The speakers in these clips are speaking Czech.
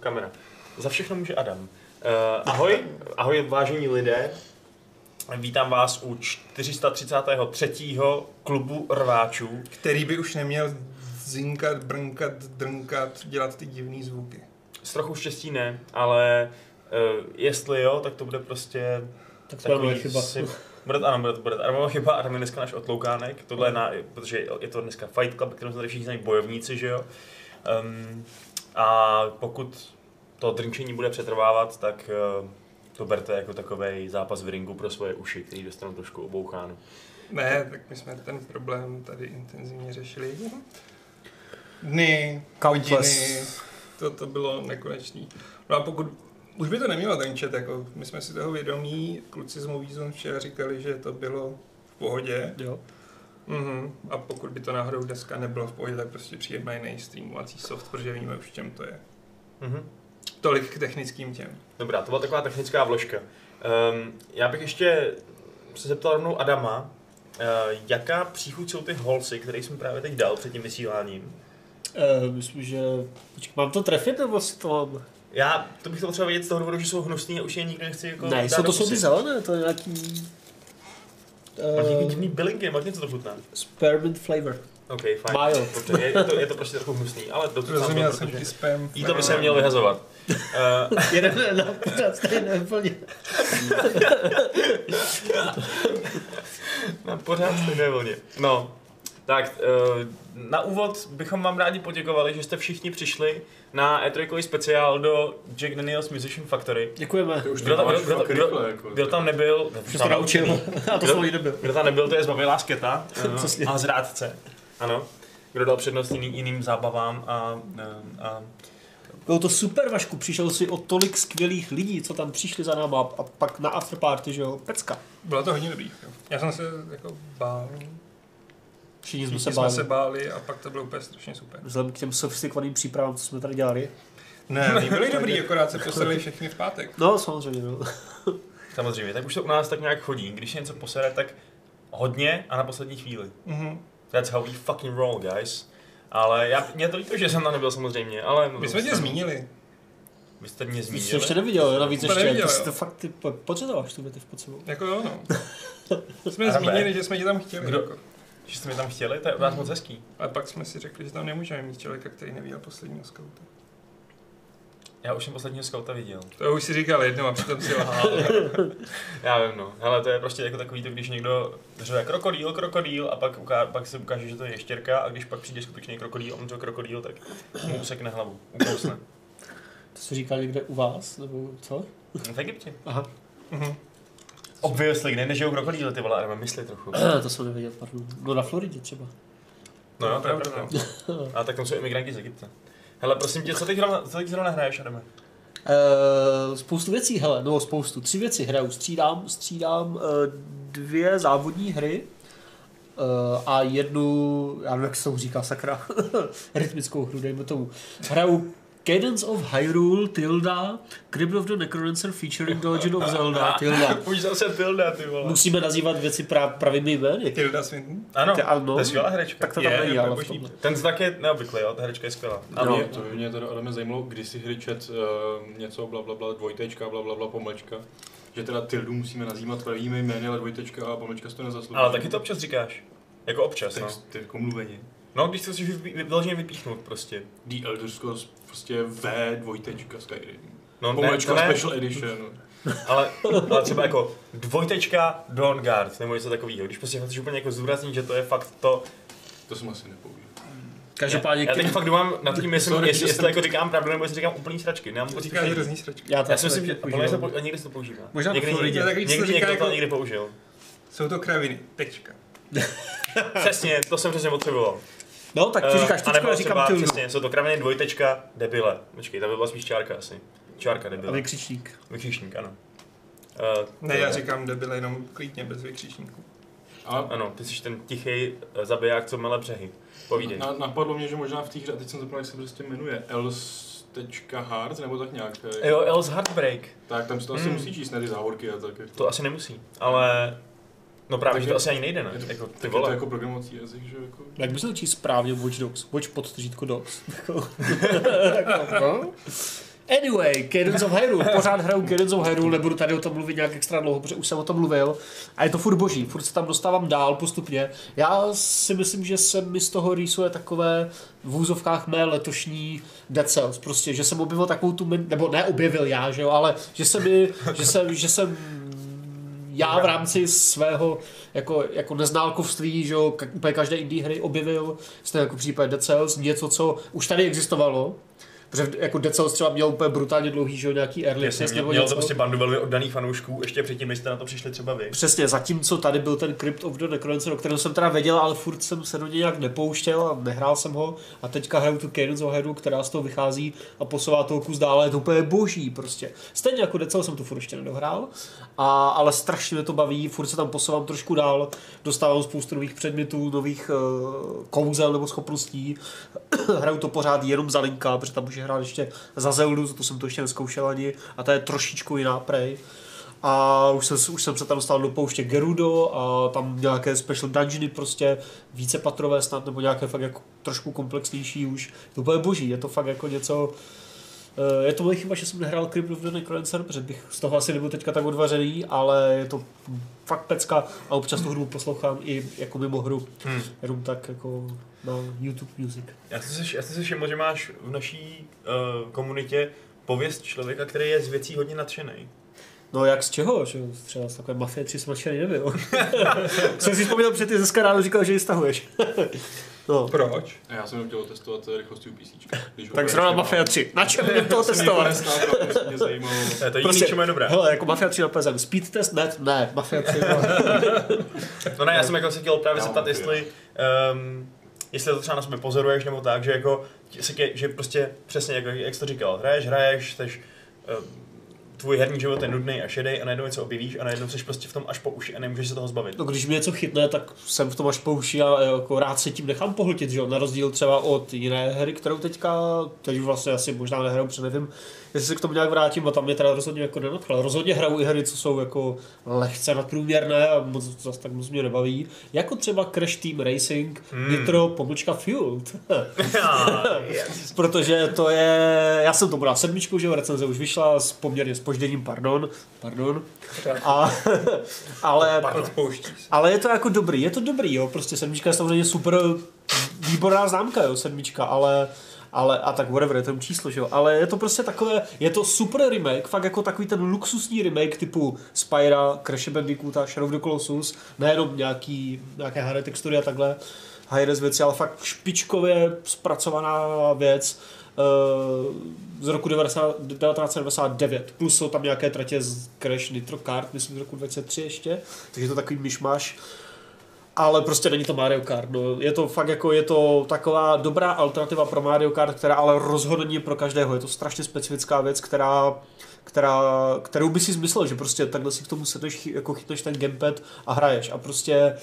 Kamera. Za všechno může Adam. Uh, ahoj, ahoj vážení lidé. Vítám vás u 433. klubu rváčů. Který by už neměl zinkat, brnkat, drnkat, dělat ty divný zvuky. S trochu štěstí ne, ale uh, jestli jo, tak to bude prostě Tak to bude moje chyba. Si, bude, ano, bude to bude. Adam chyba, Adam je dneska náš otloukánek, tohle je na, protože je to dneska Fight Club, kterým se tady všichni znají bojovníci, že jo. Um, a pokud to drinčení bude přetrvávat, tak uh, to berte jako takový zápas v ringu pro svoje uši, který dostanou trošku oboucháno. Ne, tak my jsme ten problém tady intenzivně řešili. Dny, Countless. hodiny, to, to bylo nekonečný. No a pokud už by to nemělo drinčet, jako my jsme si toho vědomí, kluci z Moviezone včera říkali, že to bylo v pohodě. Jo. Mhm. A pokud by to náhodou dneska nebylo v pohodě, tak prostě přijde jiný streamovací soft, protože víme už, v čem to je. Mhm. Tolik k technickým těm. Dobrá, to byla taková technická vložka. Um, já bych ještě se zeptal rovnou Adama, uh, jaká příchuť jsou ty holsy, které jsem právě teď dal před tím vysíláním. Uh, myslím, že... Počkej, mám to trefit nebo si to mám? Já to bych to potřeboval vědět z toho důvodu, že jsou hnusný a už je nikdy nechci jako Ne, jsou to jsou ty zelené, to je nějaký... Máš nějaký Uh, divný bylinky, máš něco to chutná. spearmint flavor. OK, fajn. Majo. Dobře, je, to, je to prostě trochu hnusný, ale dobře. Rozuměl jsem ti spam. Jí to by se měl vyhazovat. Uh, Jeden na pořád stejné úplně. na pořád stejné vlně. No, tak uh, na úvod bychom vám rádi poděkovali, že jste všichni přišli na E3 speciál do Jack Daniels Musician Factory. Děkujeme. Už Kdo tam, kdo, kdo, kdo, rychle, jako. kdo tam nebyl, Už to naučil. A to Kdo- slovo nebyl. Kdo tam nebyl, to je zbavilá sketa eh, a zrádce. Ano. Kdo dal přednost jiný, jiným zábavám a, eh, a Bylo to super, Vašku, přišel si o tolik skvělých lidí, co tam přišli za náma a pak na afterparty, že jo, pecka. Bylo to hodně dobrý. Jo. Já jsem se jako bál. Všichni jsme Všichni se jsme báli. se báli a pak to bylo úplně strašně super. Vzhledem k těm sofistikovaným přípravám, co jsme tady dělali. Ne, oni byli dobrý, akorát se poslali všechny v pátek. No, samozřejmě, no. samozřejmě, tak už to u nás tak nějak chodí. Když se něco posere, tak hodně a na poslední chvíli. Mhm. That's how we fucking roll, guys. Ale já, mě to líto, že jsem tam nebyl samozřejmě, ale... My jsme tě zmínili. Vy jste mě Jsi to zmínili. ještě neviděl, jo, navíc To ještě, neviděl, ty jsi to fakt, ty po- potřebováš tu věty v pod sebou. Jako jo, no. Jsme zmínili, že jsme tě tam chtěli. Kdo? Jako. Že jste mi tam chtěli, to je u nás moc hezký. Ale pak jsme si řekli, že tam nemůžeme mít člověka, který neviděl posledního skauta. Já už jsem posledního skauta viděl. To už si říkal jednou a přitom si lhal. Já vím, no. Hele, to je prostě jako takový to, když někdo řve krokodýl, krokodýl a pak, uká, pak se ukáže, že to je ještěrka a když pak přijde skutečný krokodýl, on to krokodýl, tak mu usekne hlavu, ukousne. To jsi říkal někde u vás, nebo co? V Egyptě. Aha, Mhm. Obviously, kde nežijou krokodýly, ty vole, ale mysli trochu. to jsem nevěděl, pardon. No na Floridě třeba. No jo, to je Pravda, pravda. A tak tam jsou imigranti z Egypta. Hele, prosím tě, co teď, zrovna, co teď zrovna hraješ, Adame? Uh, spoustu věcí, hele, no spoustu, tři věci hraju, střídám, střídám uh, dvě závodní hry uh, a jednu, já nevím, jak se tomu říká, sakra, rytmickou hru, dejme tomu. Hraju Cadence of Hyrule, Tilda, Crypt of the Necromancer featuring The Legend of Zelda, Tilda. Už zase Tilda, ty vole. Musíme nazývat věci pra, pravými jmény. Tilda Swinton. Ano, ano. to je skvělá herečka. Tak to tam Je, není, ale v boží. tomhle. Ten znak je neobvyklý, jo, ta herečka je skvělá. No. mě, to by mě teda Adame zajímalo, když si hry čet uh, něco bla, bla, bla, dvojtečka, bla, bla, bla, pomlčka. Že teda Tildu musíme nazývat pravými jmény, ale dvojtečka a pomlčka si to nezaslouží. Ale taky to občas říkáš. Jako občas, no. Text, ty jako mluveně. No, když to chceš vyloženě vypíchnout prostě. The Elder Scrolls prostě V dvojtečka Skyrim. No, ne, Pomlčka to ne, Special Edition. ale, ale třeba jako dvojtečka Dawnguard, nebo něco takového. Když prostě chceš úplně jako zdůraznit, že to je fakt to. To jsem asi nepoužil. Každopádně, Já teď fakt dumám nad tím, jestli, Sorry, jestli, že jestli jsem- jako říkám pravdu, nebo jestli říkám úplný sračky. Nemám To pocit, že- hrozný sračky. já, to Já si myslím, že podle se po- někdy se to používá. Možná někdy, co někdy říká někdo to někdy použil. Jsou to kraviny. Tečka. Přesně, to jsem přesně potřeboval. No, tak ty Eh, říkáš a nebo já říkám přesně, jsou to kraviny dvojtečka debile. Počkej, tam by byla spíš čárka asi. Čárka A debile. vykřičník. Vykřičník, ano. Uh, Ne, já říkám debile jenom klidně bez vykřičníků. A Ano, ty jsi ten tichý zabiják, co mele břehy. Povídej. na, napadlo mě, že možná v té hře, a teď jsem zapomněl, jak se prostě jmenuje, else.heart, nebo tak nějak. eh, Jo, Else Heartbreak. Tak tam se to asi Hmm. musí číst, ne ty závorky a tak. jako. To asi nemusí, ale No právě, Takže- že to asi ani nejde, ne? Je to- Jako, ty Tak je to vole. jako programovací jazyk, že jako... Jak bys to číst správně Watch Dogs? Watch pod tržítko Dogs. no. Anyway, Cadence of Hyrule. Pořád hraju Cadence of Hyrule, nebudu tady o tom mluvit nějak extra dlouho, protože už jsem o tom mluvil. A je to furt boží, furt se tam dostávám dál postupně. Já si myslím, že se mi z toho rýsuje takové v úzovkách mé letošní Dead Cells. Prostě, že jsem objevil takovou tu, min- nebo ne objevil já, že jo, ale že se mi, že jsem, že jsem já v rámci svého jako, jako neználkovství, že jo, úplně každé indie hry objevil, stejně jako v případě Dead Cells, něco, co už tady existovalo, protože jako Dead Cells třeba měl úplně brutálně dlouhý, že jo, nějaký early Jasně, měl, měl to prostě bandu velmi oddaných fanoušků, ještě předtím, než jste na to přišli třeba vy. Přesně, zatímco tady byl ten Crypt of the Necrodancer, o kterém jsem teda věděl, ale furt jsem se do něj nějak nepouštěl a nehrál jsem ho. A teďka hraju tu Cadence of Hyrule, která z toho vychází a posouvá toho kus dále, je to úplně boží prostě. Stejně jako Dead Cells jsem to furt ještě nedohrál, a, ale strašně mě to baví, furt se tam posouvám trošku dál, dostávám spoustu nových předmětů, nových uh, kouzel nebo schopností. hraju to pořád jenom za linka, protože tam může hrát ještě za Zeldu, to jsem to ještě neskoušel ani, a ta je trošičku jiná prej. A už jsem, už jsem se tam dostal do pouště Gerudo a tam nějaké special dungeony prostě více patrové snad, nebo nějaké fakt jako trošku komplexnější už. To bude boží, je to fakt jako něco, eh, je to moje chyba, že jsem nehrál Crypt of the Necrodancer, protože bych z toho asi nebyl teďka tak odvařený, ale je to fakt pecka a občas tu hru poslouchám i jako mimo hru, Hmm. jenom tak jako na YouTube Music. Já jsem si, já jsem si všiml, že máš v naší uh, komunitě pověst člověka, který je z věcí hodně nadšený. No jak z čeho? Že? Třeba z takové Mafie 3 jsem nadšený nebyl. jsem si vzpomněl před ty dneska ráno říkal, že ji stahuješ. no. Proč? A já jsem chtěl testovat rychlosti u PC. Tak zrovna. Mafia 3. Na čem mě to testovat? mě zajímalo. To je to jediný, Prostě- čemu je dobré. Hele, jako Mafia 3 na PSN. Speed test net? Ne. Mafia 3. no. No ne, já jsem jako se chtěl právě zeptat, jestli, um, jestli to třeba na sobě pozoruješ, nebo tak, že jako, tě, že prostě přesně, jako, jak jsi to říkal, hraješ, hraješ, jsteš, um, tvůj herní život je nudný a šedej a najednou něco objevíš a najednou jsi prostě v tom až po uši a nemůžeš se toho zbavit. No, když mě něco chytne, tak jsem v tom až pouší a jako rád se tím nechám pohltit, že jo? Na rozdíl třeba od jiné hry, kterou teďka, teď vlastně asi možná nehraju, protože nevím, jestli se k tomu nějak vrátím, a tam mě teda rozhodně jako nenadchla. Rozhodně hraju i hry, co jsou jako lehce nadprůměrné a moc, zase tak moc mě nebaví. Jako třeba Crash Team Racing, Hmm. Nitro, pomlčka Fueled. yes. Protože to je, já jsem to bral sedmičku, že recenze už vyšla s poměrně spožděním, pardon, pardon. A, ale, ale je to jako dobrý, je to dobrý, jo, prostě sedmička je samozřejmě super výborná známka, jo, sedmička, ale ale a tak whatever, je to číslo, že jo, ale je to prostě takové, je to super remake, fakt jako takový ten luxusní remake typu Spyra, Crash Bandicoota, Shadow of the Colossus, nejenom nějaký, nějaké HD textury a takhle, high-res věci, ale fakt špičkově zpracovaná věc eh, z roku 90, 1999, plus jsou tam nějaké tratě z Crash Nitro Kart, myslím z roku 2003 ještě, takže je to takový myšmaš. Ale prostě není to Mario Kart. No. Je to fakt jako, je to taková dobrá alternativa pro Mario Kart, která ale rozhodně pro každého. Je to strašně specifická věc, která, která, kterou by si zmyslel, že prostě takhle si k tomu sedneš, jako chytneš ten gamepad a hraješ. A prostě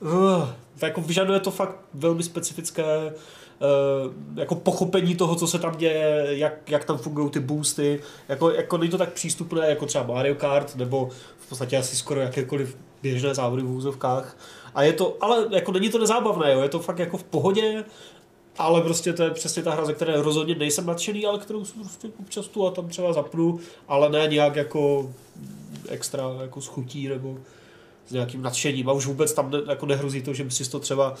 uh, jako vyžaduje to fakt velmi specifické uh, jako pochopení toho, co se tam děje, jak, jak tam fungují ty boosty. Jako, jako není to tak přístupné jako třeba Mario Kart, nebo v podstatě asi skoro jakékoliv běžné závody v úzovkách. A je to, ale jako není to nezábavné, jo? je to fakt jako v pohodě, ale prostě to je přesně ta hra, ze které rozhodně nejsem nadšený, ale kterou si prostě občas tu a tam třeba zapnu, ale ne nějak jako extra jako s chutí nebo s nějakým nadšením a už vůbec tam ne, jako nehrozí to, že by si to třeba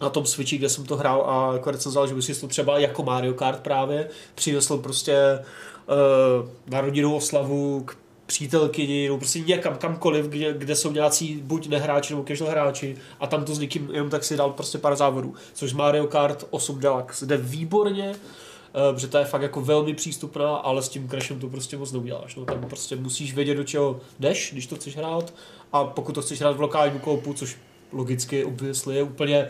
na tom Switchi, kde jsem to hrál a jako recenzoval, že by si to třeba jako Mario Kart právě přinesl prostě uh, na rodinnou oslavu k přítelkyni, nebo prostě někam, kamkoliv, kde, kde jsou nějací buď nehráči nebo casual hráči a tam to s někým jenom tak si dal prostě pár závodů. Což Mario Kart 8 Deluxe jde výborně, eh, protože to je fakt jako velmi přístupná, ale s tím crashem to prostě moc neuděláš. No, tam prostě musíš vědět, do čeho jdeš, když to chceš hrát a pokud to chceš hrát v lokálním koupu, což logicky obviously je úplně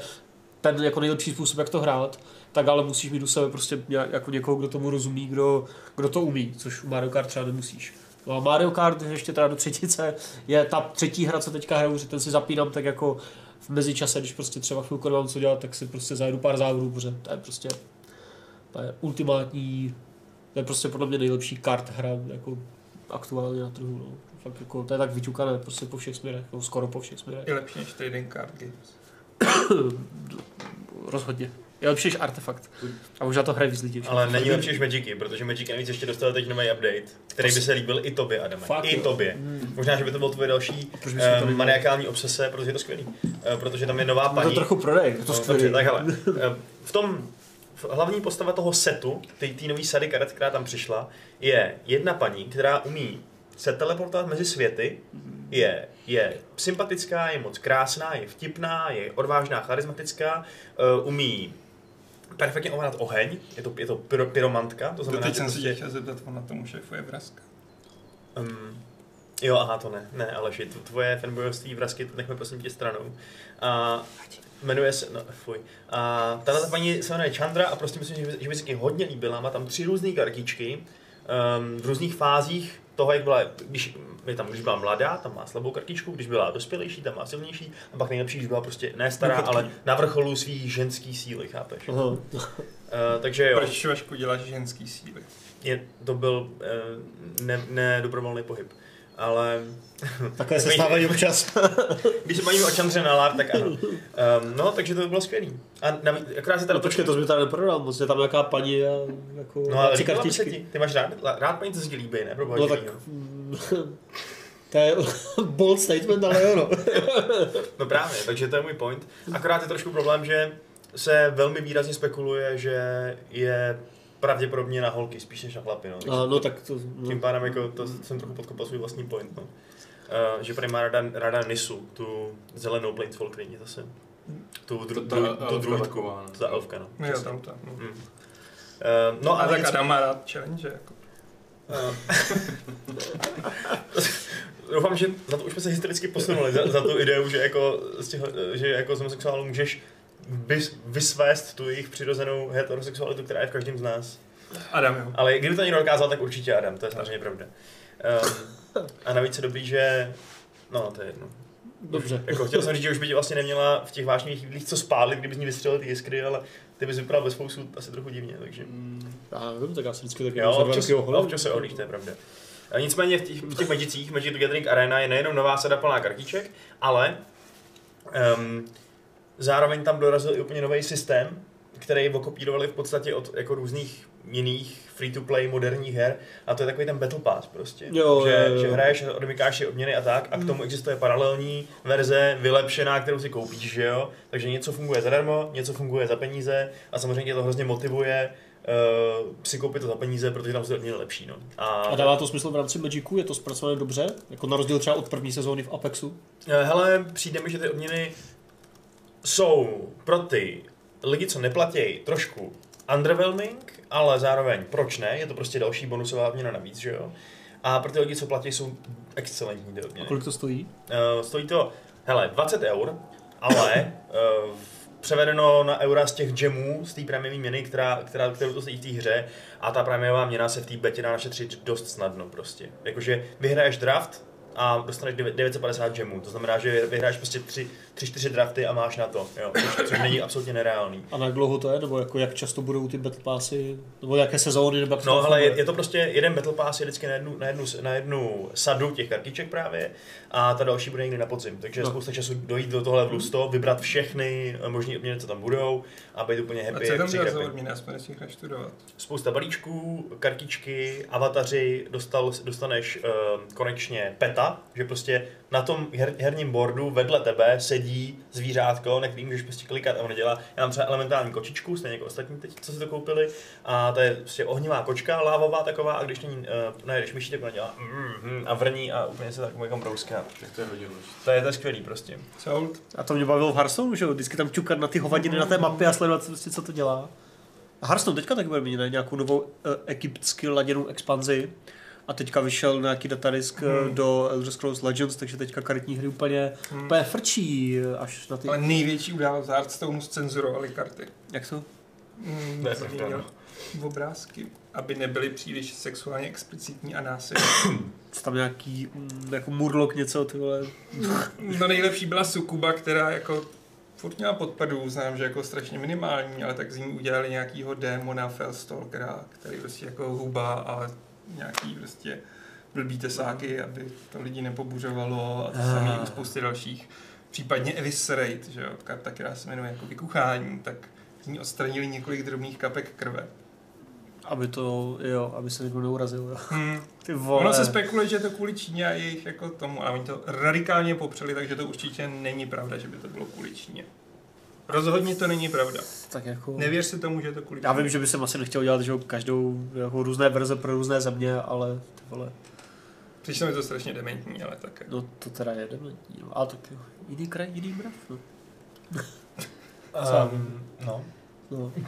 ten jako nejlepší způsob, jak to hrát, tak ale musíš mít u sebe prostě jako někoho, kdo tomu rozumí, kdo, kdo to umí, což u Mario Kart třeba nemusíš. No a Mario Kart ještě teda do třetice je ta třetí hra, co teďka hraju, že ten si zapínám tak jako v mezičase, když prostě třeba chvilku nemám co dělat, tak si prostě zajedu pár závodů, protože to je prostě to je ultimátní, to je prostě podle mě nejlepší kart hra, jako aktuálně na trhu. No. Fakt jako, to je tak vyťukané prostě po všech směrech, no, skoro po všech směrech. Je lepší než trading card games. Rozhodně. Je lepší než artefakt. A možná to hraje víc lidí. Ale není lepší než Magicy, protože Magicy navíc ještě dostal teď nový update, který by se líbil i tobě, Adame. Fakt, I jo. tobě. Hmm. Možná, že by to byl tvoje další to líbil? maniakální obsese, protože je to skvělý. Uh, protože tam je nová To paní. trochu prodej, je to No, skvělý. tak hele. Eh, V tom v hlavní postava toho setu, té nový sady karet, která tam přišla, je jedna paní, která umí se teleportovat mezi světy, je, je sympatická, je moc krásná, je vtipná, je odvážná, charismatická, uh, umí perfektně ovládat oheň, je to, je to pyro, pyromantka, to znamená, Doteď že jsem se tě prostě, chtěl zeptat, ona tomu šéfuje vraska. um, jo, aha, to ne, ne, Aleši, to tvoje fanboyovství vrasky, to nechme prosím tě stranou. A jmenuje se, no fuj, a tahle paní se jmenuje Chandra a prostě myslím, že, by- že by se mi hodně líbila, má tam tři různé kartičky, um, v různých fázích toho, jak byla, když, je tam, když byla mladá, tam má slabou kartičku, když byla dospělejší, tam má silnější, a pak nejlepší, když byla prostě ne stará, Důchodkyně. ale na vrcholu svý ženský síly, chápeš? Aha. Uh, takže jo, Proč Vašku děláš ženský síly? je, to byl uh, ne, nedobrovolný pohyb. Ale Takové se stávají občas. když se bavíme o Chandře na lár, tak ano. Um, no, takže to by bylo skvělý. A navíc, akorát se tady No počkej, to jsi mi tady neprodal moc, je tam nějaká paní a jako No ale tři líbila by se kartičky. ti. Ty máš rád, rád paní, co se ti líbí, ne? Pro No tak, to je bold statement, ale jo no. No právě, takže to je můj point. Akorát je trošku problém, že se velmi výrazně spekuluje, že je pravděpodobně na holky spíš než na chlapy. No. Takže A, no tak to, Tím no. pádem jako to jsem trochu podkopal svůj vlastní point. No. Uh, že prý má ráda, ráda Nisu, tu zelenou Planeswalkerní zase. Tu, dru, Ta- ta dru, tu druidku. ne? Ta elfka, no. No jo, přesně. tam to. No. Mm. Uh, no A a tak Adam má rád challenge, jako. Doufám, že za to už jsme se historicky posunuli, za, za tu ideu, že jako, z těch, že jako z homosexuálů můžeš vys, vysvést tu jejich přirozenou heterosexualitu, která je v každém z nás. Adam, jo. Ale kdyby to někdo dokázal, tak určitě Adam, to je samozřejmě pravda. Um, a navíc je dobrý, že... No, to je jedno. Dobře. Jako, chtěl jsem říct, že už by tě vlastně neměla v těch vážných chvílích co spálit, kdyby z ní vystřelil ty jiskry, ale ty bys vypadal bez spoustu asi trochu divně, takže... Já nevím, tak já jsem vždycky taky Jo, občas, občas se ohlíš, to je pravda. A nicméně v těch, v těch Magicích, Magic the Gathering Arena je nejenom nová sada plná kartiček, ale um, zároveň tam dorazil i úplně nový systém, který okopírovali v podstatě od jako různých jiných free-to-play moderních her a to je takový ten Battle Pass prostě. Jo, že, jo, jo. že hraješ, odmykáš si odměny a tak a k tomu existuje paralelní verze, vylepšená, kterou si koupíš, že jo? Takže něco funguje zadarmo, něco funguje za peníze a samozřejmě tě to hrozně motivuje uh, si koupit to za peníze, protože tam jsou odměny lepší, no. A dává to smysl v rámci Magicu? Je to zpracované dobře? Jako na rozdíl třeba od první sezóny v Apexu? Eh, Hele, přijde mi, že ty odměny jsou pro ty lidi, co neplatí, trošku underwhelming, ale zároveň proč ne, je to prostě další bonusová odměna navíc, že jo. A pro ty lidi, co platí, jsou excelentní ty A odměny. kolik to stojí? Uh, stojí to, hele, 20 eur, ale uh, převedeno na eura z těch gemů, z té prémiové měny, která, která, kterou to stojí v té hře a ta prémiová měna se v té betě dá našetřit dost snadno prostě. Jakože vyhraješ draft a dostaneš 9- 950 gemů, to znamená, že vyhraješ prostě 3-4 drafty a máš na to, jo, což, což není absolutně nereálný. A na jak dlouho to je? Nebo jako jak často budou ty Battle Passy? Nebo jaké sezóny? Nebo jak No hele, je, je to prostě jeden Battle Pass je vždycky na jednu, na, jednu, na jednu sadu těch kartiček právě a ta další bude někdy na podzim. Takže je No. spousta času dojít do tohle vlusto, vybrat všechny možné odměny, co tam budou a být úplně A happy. co jak tam za odměny, naštudovat. Spousta balíčků, kartičky, avataři, dostal, dostaneš uh, konečně peta, že prostě na tom her, herním boardu vedle tebe sedí zvířátko, na který můžeš prostě klikat a ono dělá. Já mám třeba elementární kočičku, stejně jako ostatní teď, co si to koupili, a to je prostě ohnivá kočka, lávová taková, a když na ní uh, najedeš myší, tak ona dělá mm, mm, a vrní a úplně se tak jako brouská. Tak to je hodinu. To je, to skvělý prostě. Sold. A to mě bavilo v Hearthstone, že jo? Vždycky tam čukat na ty hovadiny na té mapě a sledovat, prostě, co to dělá. A Hearthstone teďka taky bude mít nějakou novou uh, egyptsky laděnou expanzi. A teďka vyšel nějaký datadisk hmm. Hmm. do Elder Scrolls Legends, takže teďka karetní hry úplně, Hmm. úplně frčí eh, až na ty... Ale největší událost Hearthstoneu cenzurovali karty. Jak to? Mm, To je změnil pravda, obrázky, aby nebyly příliš sexuálně explicitní a násilné. Co tam nějaký mm, jako murlok něco, ty vole. No nejlepší byla Sukuba, která jako furt měla podpadu, znám, že jako strašně minimální, ale tak z ní udělali nějakýho démona Felstalkera, který prostě jako huba a nějaký prostě blbý tesáky, aby to lidi nepobuřovalo a to Ah. samé u spousty dalších. Případně Eviscerate, že jo, karta, která se jmenuje jako vykuchání, tak z ní odstranili několik drobných kapek krve. Aby to, jo, aby se někdo neurazil, jo. Hmm. Ty vole. Ono se spekuluje, že to kvůli Číně a jejich jako tomu, a oni to radikálně popřeli, takže to určitě není pravda, že by to bylo kvůli Číně. Rozhodně to není pravda. tak jako... Nevěř si tomu, že je to kvůli Já vím, že by jsem asi nechtěl dělat že každou jako různé verze pro různé země, ale ty vole, Přišlo mi to strašně dementní, ale tak. no to teda je dementní, no. A tak jo, jiný kraj, jiný mrav, no. Um, no. no.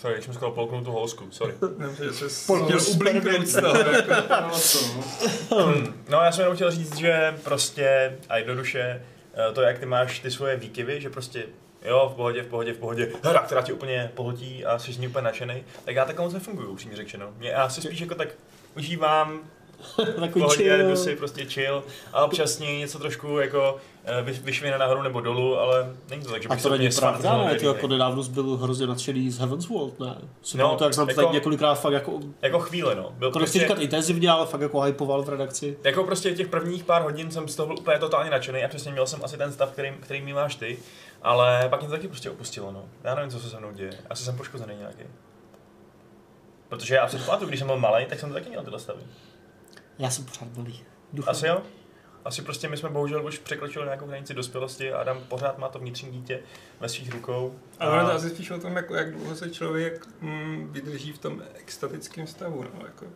Sorry, když jsem skoro polknul tu housku, sorry. Nevím, že chtěl ublinknout z toho. Jako. No já jsem jenom chtěl říct, že prostě a jednoduše eh, to, jak ty máš ty svoje výkyvy, že prostě jo, v pohodě, v pohodě, v pohodě, hra, která ti úplně pohltí a jsi z ní úplně nadšený, tak já takhle moc nefunguju, upřímně řečeno. Mě, já si spíš jako tak užívám, Takový pohodě, chill. jdu si prostě chill a občas něco trošku jako eh, vy- vyšvihne nahoru nebo dolů, ale není to tak, že A bych to se není pravda, ne? Ty jako nedávno byl hrozně nadšený z Heaven's World, ne? Si No, no, jak jsem to jako- tady několikrát fakt jako, Jako chvíli, no. Byl jako nechci říkat intenzivně, ale fakt jako hypoval v redakci. Jako prostě těch prvních pár hodin jsem z toho byl úplně totálně nadšený a přesně měl jsem asi ten stav, který, který mi máš ty, ale pak mě to taky prostě opustilo, no. Já nevím, co se se mnou děje. Asi jsem poškozený nějaký. Protože já si pamatuju, když jsem byl malý, tak jsem to taky měl tyhle stavy. Já jsem pořád malý. Asi jo? Asi prostě my jsme bohužel už překročili nějakou hranici dospělosti a Adam pořád má to vnitřní dítě ve svých rukou. Ale ono to asi spíš o tom, jako, jak dlouho se člověk mm, vydrží v tom extatickém stavu. No, jako.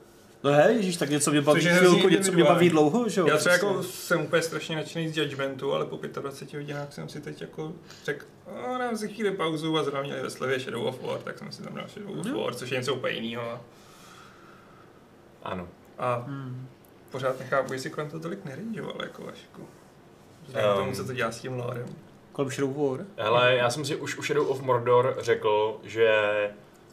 No hej, ježíš, tak něco mě baví Což chvilku, něco mě baví dlouho, že jo? Já třeba Prostě. jako jsem úplně strašně nadšený z Judgmentu, ale po 25 hodinách jsem si teď jako řekl, no, dám si chvíli pauzu a zrovna měli ve slevě Shadow of War, tak jsem si tam dal Shadow of. War, což je něco úplně jiného. Ano. A Hmm. pořád nechápu, jestli kolem toho tolik nerangeoval, jako Vašku. Vzhledem Um. tomu, co to dělá s tím lorem. Kolem Shadow War. Hele, já jsem si už u Shadow of Mordor řekl, že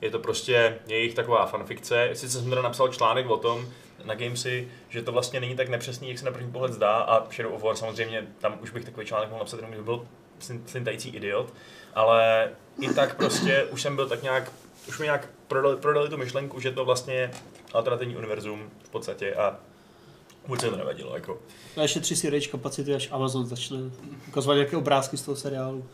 je to prostě jejich taková fanfikce. Sice jsem teda napsal článek o tom na Gamesy, že to vlastně není tak nepřesný, jak se na první pohled zdá a Shadow of War samozřejmě, tam už bych takový článek mohl napsat, jenom byl slin- slintající idiot, ale i tak prostě už jsem byl tak nějak, už mi nějak prodali, prodali tu myšlenku, že to vlastně je alternativní univerzum v podstatě a vůbec se to nevadilo, jako. A ještě tři si kapacity, až Amazon začne ukazovat nějaké obrázky z toho seriálu. Uh,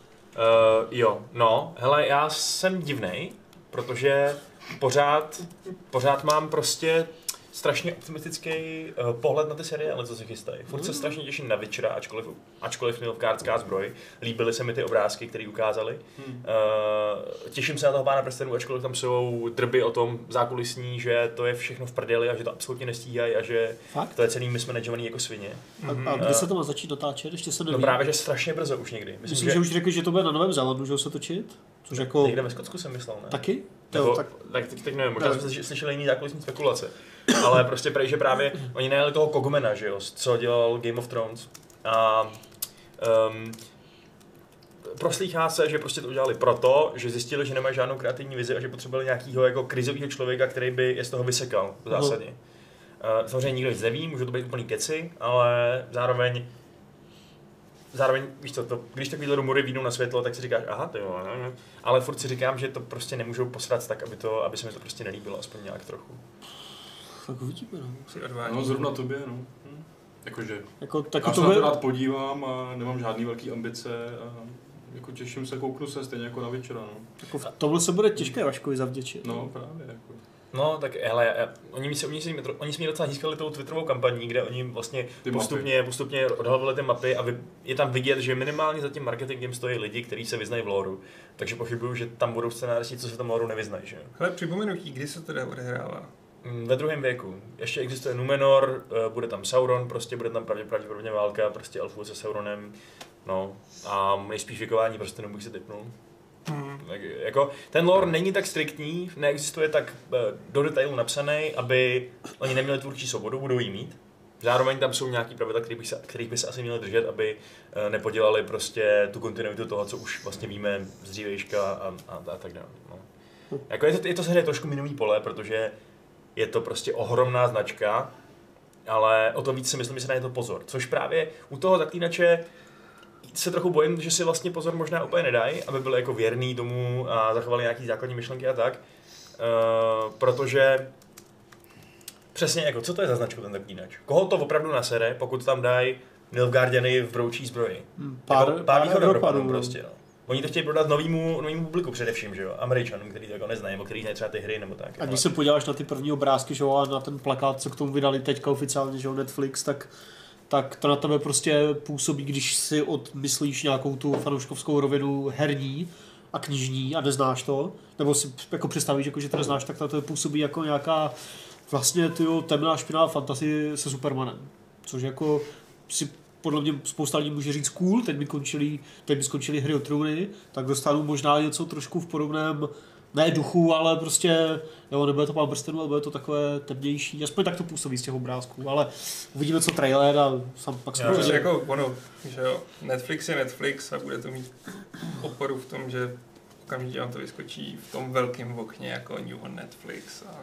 jo, no, hele, já jsem divnej, protože pořád, pořád mám prostě strašně optimistický uh, pohled na ty seriály, co se chystají. Furt se strašně těším na Witchera, ačkoliv, ačkoliv milvkářská zbroj. Líbily se mi ty obrázky, které ukázali. Hmm. Uh, těším se na toho pána prstenů, ačkoliv tam jsou drby o tom zákulisní, že to je všechno v prdeli a že to absolutně nestíhají a že Fakt? to je celý mismanagovaný jako svině. A, a kdy se to má začít natáčet? Ještě se neví. No právě, že strašně brzo už někdy. Myslím, Myslím, že už řekli, že to bude na Novém Zélandu, že se točit. Což jako... Někde ve Skotsku jsem myslel, ne? Taky? Nebo, Jo, tak, tak tak teď, teď nevím, možná jsme slyš- slyšeli jiný zákulisní spekulace. Ale prostě prej, že právě oni najeli toho Kogumena, že jo, co dělal Game of Thrones. A um, proslýchá se, že prostě to udělali proto, že zjistili, že nemají žádnou kreativní vizi a že potřebovali nějakého jako krizového člověka, který by je z toho vysekal v Aha. zásadě. Uh, samozřejmě nikdo nic neví, můžou to být úplný keci, ale zároveň zároveň, víš co, to, když takovýhle rumory výjdou na světlo, tak si říkáš, aha, ty jo, ne, ne. ale furt si říkám, že to prostě nemůžou posrat tak, aby, to, aby se mi to prostě nelíbilo, aspoň nějak trochu. tak uvidíme, no. No, zrovna tobě, no. Hm. Jakože, Jako, tak já to se na to rád podívám a nemám žádný velký ambice a jako těším se, kouknu se stejně jako na večera, no. Jako v tomhle se bude těžké Vaškovi zavděčit. No, právě, jako. No, tak hele, já- oni mi se, oni, se, oni se mě docela získali tou Twitterovou kampaní, kde oni vlastně Ty postupně, postupně odhalovali ty mapy a vy, je tam vidět, že minimálně za tím marketingem stojí lidi, kteří se vyznají v loru. Takže pochybuju, že tam budou scénáristi, co se tam loru nevyznají, že jo. Hele, připomenutí, kdy se to teda odehrává? Mm, Ve druhém věku. Ještě existuje Numenor, eh, bude tam Sauron, prostě bude tam pravdě- pravděpodobně válka, prostě elfů se Sauronem. No, a nejspíš vykování prostě bych si typnul. Hmm. Tak, jako, ten lore není tak striktní, neexistuje tak eh, do detailu napsaný, aby oni neměli tvůrčí svobodu, budou jí mít. Zároveň tam jsou nějaký pravidla, kterých by se, kterých by se asi měli držet, aby eh, nepodělali prostě tu kontinuitu toho, co už vlastně víme z dřívejška a, a, a tak dále. No. Jako je to, je to samozřejmě trošku minový pole, protože je to prostě ohromná značka, ale o to víc si myslím, že se na to pozor. Což právě u toho zaklínače se trochu bojím, že si vlastně pozor možná úplně nedají, aby byli jako věrný tomu a zachovali nějaký základní myšlenky a tak. Uh, protože Přesně jako, co to je za značku ten zaklínač? Koho to opravdu nasere, pokud tam dají Nilfgaardiany v broučí zbroji? Pár, Pár, jako, pár východoevropanům Evropanů, prostě, no. Oni to chtějí prodat novýmu, novýmu publiku především, že jo? Američanům, který to jako neznají, nebo který znají třeba ty hry nebo tak. A když se podíváš na ty první obrázky, že jo, a na ten plakát, co k tomu vydali teďka oficiálně, že jo, Netflix, tak tak to na tebe prostě působí, když si odmyslíš nějakou tu fanouškovskou rovinu herní a knižní a neznáš to, nebo si jako představíš, jako, že to neznáš, tak to na tebe působí jako nějaká vlastně tyjo, temná špinavá fantazie se Supermanem. Což jako si podle mě spousta lidí může říct cool, teď by, končili, teď by skončili hry o trůny, tak dostanu možná něco trošku v podobném ne duchu, ale prostě, jo, nebude to pán prstenů, ale bude to takové temnější, aspoň tak to působí z těch obrázků, ale uvidíme co trailer a sam pak Prostě samozřejmě. jako ono, že jo, Netflix je Netflix a bude to mít oporu v tom, že okamžitě vám to vyskočí v tom velkém okně jako New on Netflix a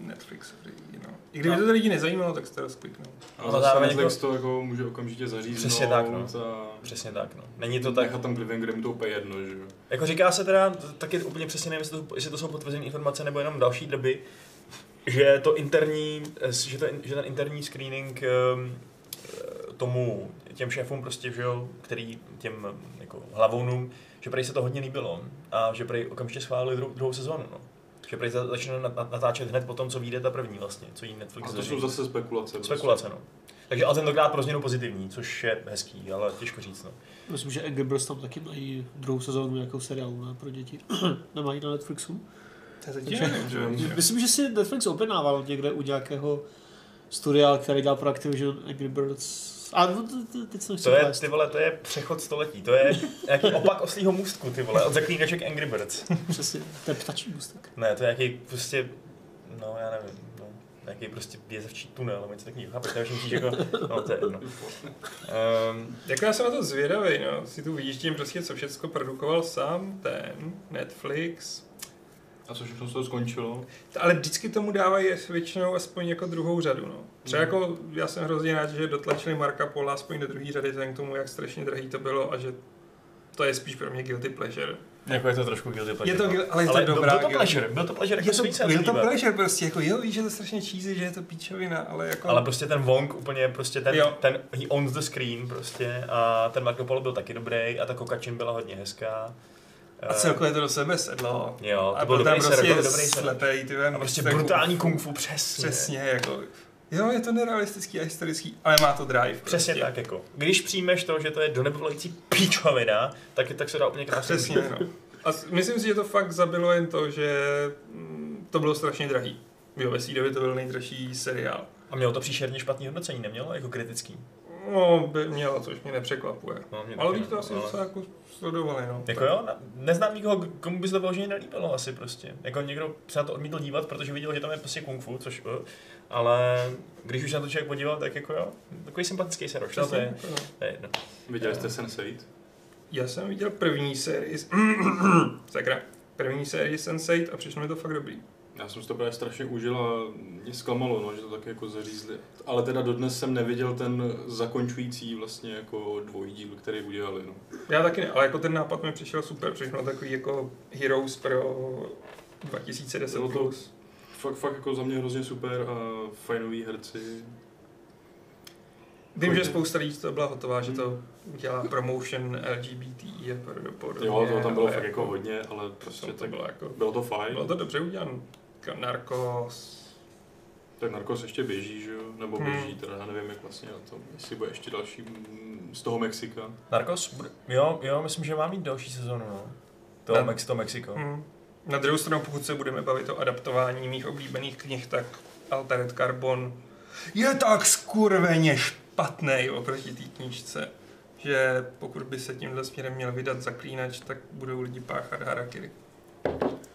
Netflix free, no. I kdyby to ty lidi nezajímalo, tak jste rozkliknou. A No, zase zároveň Netflix jako- to jako může okamžitě zaříznout Přesně tak, no. a Přesně tak, no. Není to tak, nechat tam klivem, kde mu to úplně jedno, že jo. Jako říká se teda, taky úplně přesně nevím, jestli to, jestli to jsou potvrzené informace nebo jenom další doby, že to interní, že, to, že ten interní screening ehm, eh, tomu, těm šéfům prostě, že jo, který těm jako hlavounům, že prej se to hodně líbilo a že prej okamžitě schválili druhou, druhou sezónu, no. Že za- začne nat- nat- natáčet hned po tom, co vyjde ta první vlastně, co jí Netflix A to jsou zase spekulace. prostě. Spekulace, no. Takže ale tentokrát pro změnu pozitivní, což je hezký, ale těžko říct, no. Myslím, že Angry Birds tam taky mají druhou sezónu nějakou seriálu ne, pro děti. Nemají na Netflixu. Takže- Myslím, že si Netflix objednával někde u nějakého studia, který dělal pro Activision Angry Birds. A no, to- to- teď se nechci To je, ty vole, to je přechod století, to je nějaký opak oslího můstku, ty vole, od zaklínaček Angry Birds. Přesně, to je ptačí můstek. Ne, to je nějaký prostě, no já nevím, no, nějaký prostě vězevčí tunel, nebo něco takového, chápeš, to je všem jako, no to je jedno. Um, Jako já jsem na to zvědavý, no. Si tu vyjíždím prostě, co všechno produkoval sám ten Netflix. A co všechno z toho skončilo? Ale vždycky tomu dávají většinou aspoň jako druhou řadu, no. Třeba jako, já jsem hrozně rád, že dotlačili Marka Pola aspoň do druhé řady, vzhledem k tomu, jak strašně drahý to bylo a že to je spíš pro mě guilty pleasure. jako je to trošku guilty pleasure. Je to, no. ale je to ale dobrá byl to pleasure, byl to pleasure, jako Je to, je to pleasure prostě, jako jo, víš, že to je strašně cheesy, že je to píčovina, ale jako... Ale prostě ten Wong úplně prostě ten, Jo. ten he owns the screen prostě a ten Marco Polo byl taky dobrý a ta kokačin byla hodně hezká. a celkově to do sebe sedlo. Jo, a to byl byl tam dobrý ser, prostě byl dobrý ser. slepej, ty A prostě brutální kung fu, přesně. Přesně, jako... Jo, je to nerealistický a historický, ale má to drive. Přesně prostě. tak, jako. Když přijmeš to, že to je do nebe volající píčovina, tak, tak se dá úplně krásně Přesně, no. A myslím si, že to fakt zabilo jen to, že mm, to bylo strašně drahý. Jo, ve době to byl nejdražší seriál. A mělo to příšerně špatný hodnocení, nemělo? Jako kritický. No, by mělo, což mě nepřekvapuje. No, mě Ale lidi to asi ale- docela jako sledovali, no. Jako jo, ne- neznám nikoho, komu by se to vyloženě nelíbilo asi prostě. Jako někdo se na to odmítl dívat, protože viděl, že tam je prostě kung fu, což uh, ale když už se na to člověk podíval, tak jako jo, takový sympatický seroš, no, to je, jako no. to je jedno. Viděli jste Sense8? Já jsem viděl první sérii, sakra, první sérii Sense8 a přišlo mi to fakt dobrý. Já jsem si to právě strašně užil a mě zklamalo, no, že to tak jako zařízli. Ale teda dodnes jsem neviděl ten zakončující vlastně jako dvojdíl, který udělali, no. Já taky ne, ale jako ten nápad mi přišel super, všechno takový jako Heroes pro 2010 Bylo to- plus. Fakt, fakt jako za mě hrozně super a fajnoví herci. Vím, že spousta lidí to byla hotová, že to udělá promotion LGBT a pod- podobně. Jo, to tam bylo fakt jako hodně, ale prostě to, to tak bylo jako, bylo to fajn. bylo to dobře udělané. Jako Narcos, Tak Narcos ještě běží, že jo? Nebo Hmm. běží, teda já nevím, jak vlastně na tom, jestli bude ještě další z toho Mexika. Narcos, jo, jo, myslím, že má mít další sezónu, no. To, Mex, to Mexiko. Hmm. Na druhou stranu, pokud se budeme bavit o adaptování mých oblíbených knih, tak Altered Carbon je tak skurveně špatný oproti té knížce, že pokud by se tímhle směrem měl vydat zaklínač, tak budou lidi páchat harakiri.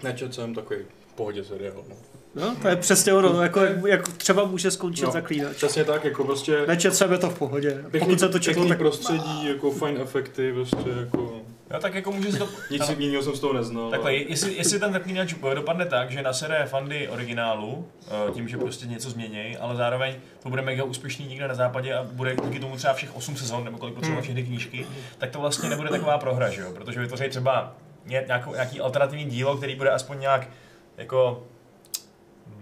Nečet jsem takový v pohodě seriál, no. No, to je přesně ono, jako, jak, jak třeba může skončit No. no. zaklínač. Přesně tak, jako prostě Nečet jsem je to v pohodě. pěkný, Pokud se to četlo, tak prostředí, jako fajn efekty, prostě jako... Jo, tak jako může se to... Nic jiného jsem z toho neznal. Takhle, jestli, jestli ten zaklínač dopadne tak, že nasere fandy originálu, eh, tím, že prostě něco změní, ale zároveň to bude mega úspěšný někde na západě a bude díky tomu třeba všech 8 sezon, nebo kolik potřebuje Hmm. všechny knížky, tak to vlastně nebude taková prohra, že jo? Protože vytvoří třeba ně- nějakou, nějaký alternativní dílo, který bude aspoň nějak jako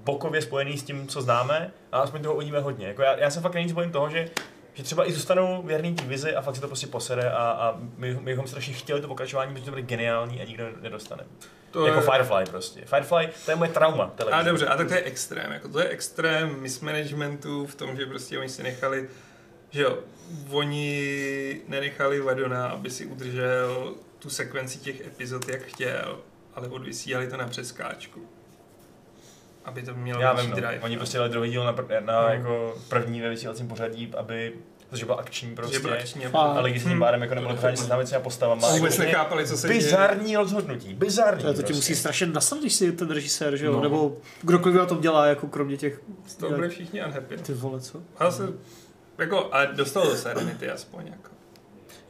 bokově spojený s tím, co známe, a aspoň toho uvidíme hodně. Jako já, já jsem fakt nejvíc bojím toho, že že třeba i zůstanou věrný té vizi a fakt se to prostě posede a, a my, my bychom strašně chtěli to pokračování, protože to bude geniální a nikdo nedostane. To jako je... Firefly prostě. Firefly, to je moje trauma A televize. dobře, a tak to je extrém. Jako to je extrém mismanagementu v tom, že prostě oni si nechali, že jo, oni nenechali Vadona, aby si udržel tu sekvenci těch epizod, jak chtěl, ale odvysílali to na přeskáčku. Aby to mělo Já vím, no. drive. Oni prostě dali druhý díl na, pr- na No. jako první ve vysílacím pořadí, aby, protože byl akční prostě. byl akční, A- A lidi s tím Hmm. pádem jako nemohli pořádně seznámit s těma postavama. A vůbec nechápali, co se děje. Bizarní rozhodnutí, bizarní. To, to ti prostě. musí strašně nastat, když si ten režisér, že jo? No. Nebo kdokoliv na tom dělá, jako kromě těch... Z toho byli všichni unhappy. Ty vole, co? Ale se, jako, a dostal do Serenity aspoň. Jako.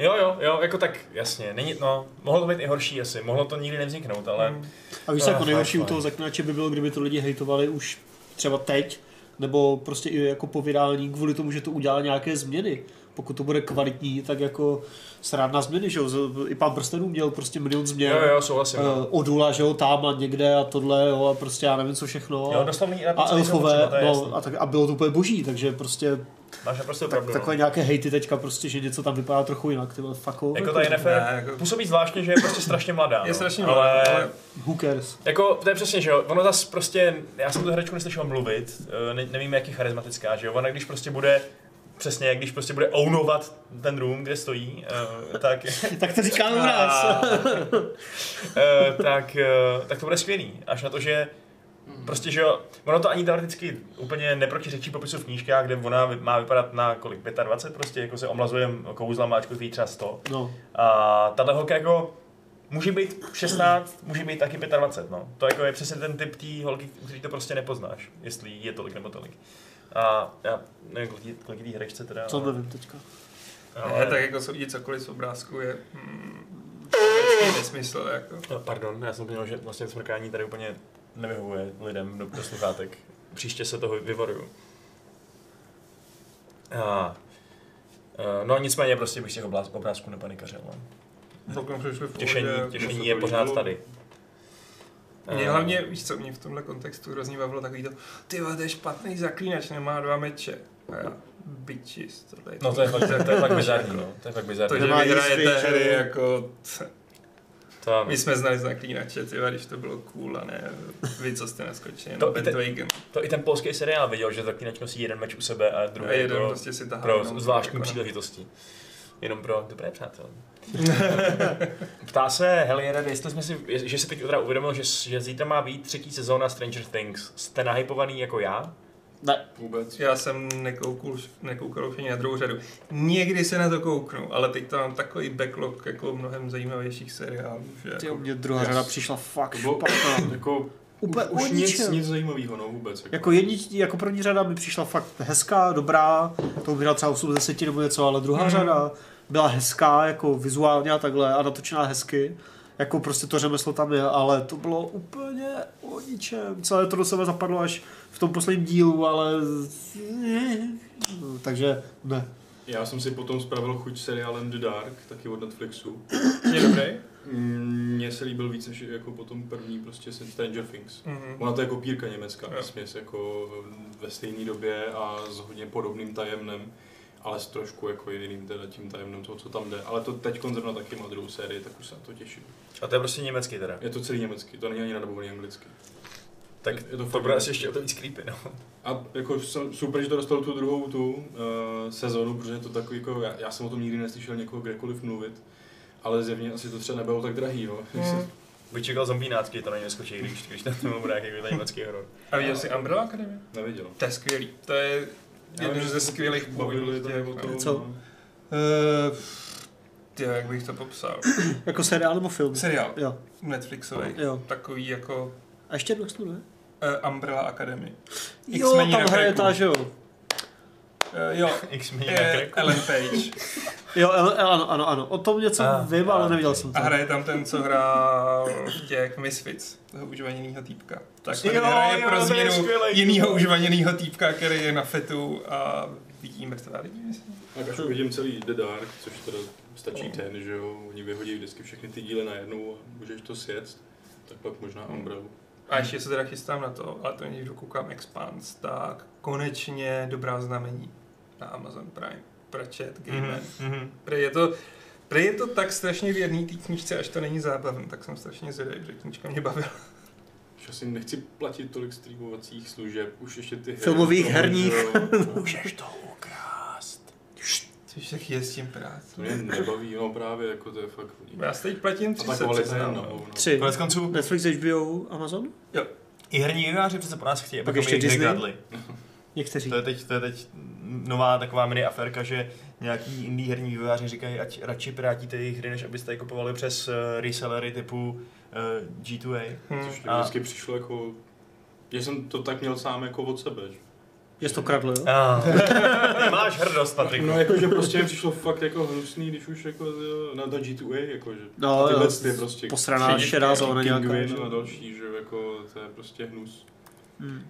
Jo, jo, jo, jako tak, jasně, není, no, mohlo to být i horší asi, mohlo to nikdy nevzniknout, ale Hmm. A víš, jako nejhorší u toho zaklinače by bylo, kdyby to lidi hejtovali už třeba teď, nebo prostě i jako po vydání kvůli tomu, že to udělá nějaké změny. Pokud to bude kvalitní, tak jako srát na změny, že jo. I pán prstenů měl prostě milion změn. jo, jo, souhlasím. Uh, no. Odula, že jo, tam a někde a tohle, jo, a prostě já nevím co všechno. Jo, a nejsou elfové, no, jasný. a, tak, a bylo to úplně boží, takže prostě Máš naprosto tak, pravdu. takové no. nějaké hejty teďka prostě, že něco tam vypadá trochu jinak, ty vole, fuck off, Jako ta Ne, NFL jako- působí zvláštně, že je prostě strašně mladá. Je no. strašně ale, ale... ale who cares. Jako, to je přesně, že jo, ono zas prostě, já jsem tu herečku neslyšel mluvit, eh, ne, nevím, jak je charismatická, že jo, ona když prostě bude, přesně, jak když prostě bude ownovat ten room, kde stojí, eh, tak, Tak to říká u nás. eh, tak, tak to bude skvělý. Až na to, že Prostě, že jo, ono to ani teoreticky úplně neprotiřečí popisu v knížkách, kde ona má vypadat na kolik, 25 prostě, jako se omlazuje kouzlama, ačkoliv jí třeba 100. No, A tahle holka jako může být 16, může být taky 25, no. To jako je přesně ten typ té holky, který to prostě nepoznáš, jestli je tolik nebo tolik. A já nevím, kolik kolik je té herečce teda. to ale- nevím teďka. Ne, tak jako soudit cokoliv z obrázku je mm, obecný nesmysl. Jako. No, Pardon, já jsem měl, že vlastně smrkání tady úplně nevyhovuje lidem do, do sluchátek. Příště se toho vyvaruju. A, eh, no nicméně prostě bych z těch obrázků nepanikařil. No. Celkem přišli v Těšení, těšení je to pořád líbilo. tady. Mě Eh, hlavně, víš co, mě v tomhle kontextu hrozně bavilo takový to, ty to je špatný zaklínač, nemá dva meče. A já, bitches, tohle je No to je fakt, to je, to je fakt bizarní, no. To je fakt To, bizarní. že Nemá vy hrajete hry že- jako... To, My jsme znali zaklínače, ty když to bylo cool a ne vy, co jste naskočili To i te- Bandwagon. to i ten polský seriál viděl, že zaklínač nosí jeden meč u sebe a druhý A jeden jako prostě si tahá. pro zvláštní jako- příležitosti. Jenom pro dobré přátelé. Ptá se Heliera, jestli jsme si, že si teď teda uvědomil, že, že zítra má být třetí sezóna Stranger Things. Jste nahypovaný jako já? Ne, Vůbec. Já jsem nekoukal, nekoukal už ani na druhou řadu. Někdy se na to kouknu, ale teď tam mám takový backlog jako mnohem zajímavějších seriálů, že ty jako, mě druhá řada přišla fakt To bylo špatná. jako Úplně už, už nic, nic zajímavého, no vůbec. Jako. Jako, jedni, jako první řada mi přišla fakt hezká, dobrá, to by dal třeba 8 z 10 nebo něco, ale druhá Mhm. řada byla hezká, jako vizuálně a takhle a natočená hezky. Jako prostě to řemeslo tam je, ale to bylo úplně o ničem. Celé to do sebe zapadlo až v tom posledním dílu, ale... Takže ne. Já jsem si potom spravil chuť seriálem The Dark, taky od Netflixu. je dobrý. Mm, Mně se líbil víc než jako potom první prostě se Stranger Things. Mhm. Ona to je kopírka německá, Jo. směs jako ve stejné době a s hodně podobným tajemnem, ale s trošku jako jiným teda tím tajemnem toho, co tam jde. Ale to teď zrovna taky má druhou sérii, tak už se na to těším. A to je prostě německý teda. Je to celý německý, to není ani nadobovaný anglicky. Tak je to to fakt bude asi ještě o to víc creepy, no. A jako jsem- super, že to dostalo tu druhou tu uh, sezonu, protože je to takový jako, já, já jsem o tom nikdy neslyšel někoho kdekoliv mluvit, ale zjevně asi to třeba nebylo tak drahý, jo. Mhm. Bych čekal zombínácky, to na ně neskočí, když, když ten film bude nějaký německý horor. A viděl jsi Umbrella Academy? Neviděl. To je skvělý. To je jeden ze skvělých to. Co? Uh, ty, jak bych to popsal. Jako seriál nebo film? Seriál Jo, Netflixový. jo. Takový jako A ještě jednou jmenuje? uh, Umbrella Academy. Jo, tam hraje ta, že jo. Uh, jo, X-Men na je. Ellen Page. Jo, el- ano, ano, ano. O tom něco Ah, vím, ale ah, neviděl jsem to. A hraje tam ten, co hrál v těch Misfits, toho užvaněnýho týpka. Tak Jo, jo, hraje jo, pro to je změnu skvělej. jinýho užvaněnýho týpka, který je na fetu a vidí mrtvé lidi, myslím. Tak až uvidím celý The Dark, což teda stačí ten, že jo, oni vyhodí vždycky všechny ty díly najednou a můžeš to sjet, tak pak možná Umbrella. A ještě se teda chystám na to, ale to když dokoukám Expanse, tak konečně dobrá znamení na Amazon Prime. Pratchett, Game Man. Mm-hmm. Prej je to, prej je to tak strašně věrný té knížce, až to není zábavný, tak jsem strašně zvědavý, že knížka mě bavila. Už asi nechci platit tolik streamovacích služeb, už ještě ty hry Filmových, herních. že jo. Můžeš to ukrást. Což tak je s tím práce. To mě nebaví, no právě, jako to je fakt... Já si teď platím A ta 30 kvalita je no. na hovno. Tři. Konec konců, Netflix, HBO, Amazon? i herní vývojáři přece po nás chtějí, Pak ještě Disney? Někteří. To je, teď, to je teď nová taková mini aférka, že nějaký indie herní vývojáři říkají, ať radši pirátíte jejich hry, než abyste je kupovali přes uh, resellery typu uh, G2A. Hmm. Což mě A- vždycky přišlo jako... Že jsem to tak měl sám jako od sebe. že? Je to kradl, jo? Ah. Máš hrdost, Patriku. No jakože prostě mi přišlo fakt jako hnusný, když už jako na, na G2A, jakože. No, A tyhle jo, ty prostě posraná šedá zóna nějaká, Kinguin že? a další, že jako to je prostě hnus. Hmm.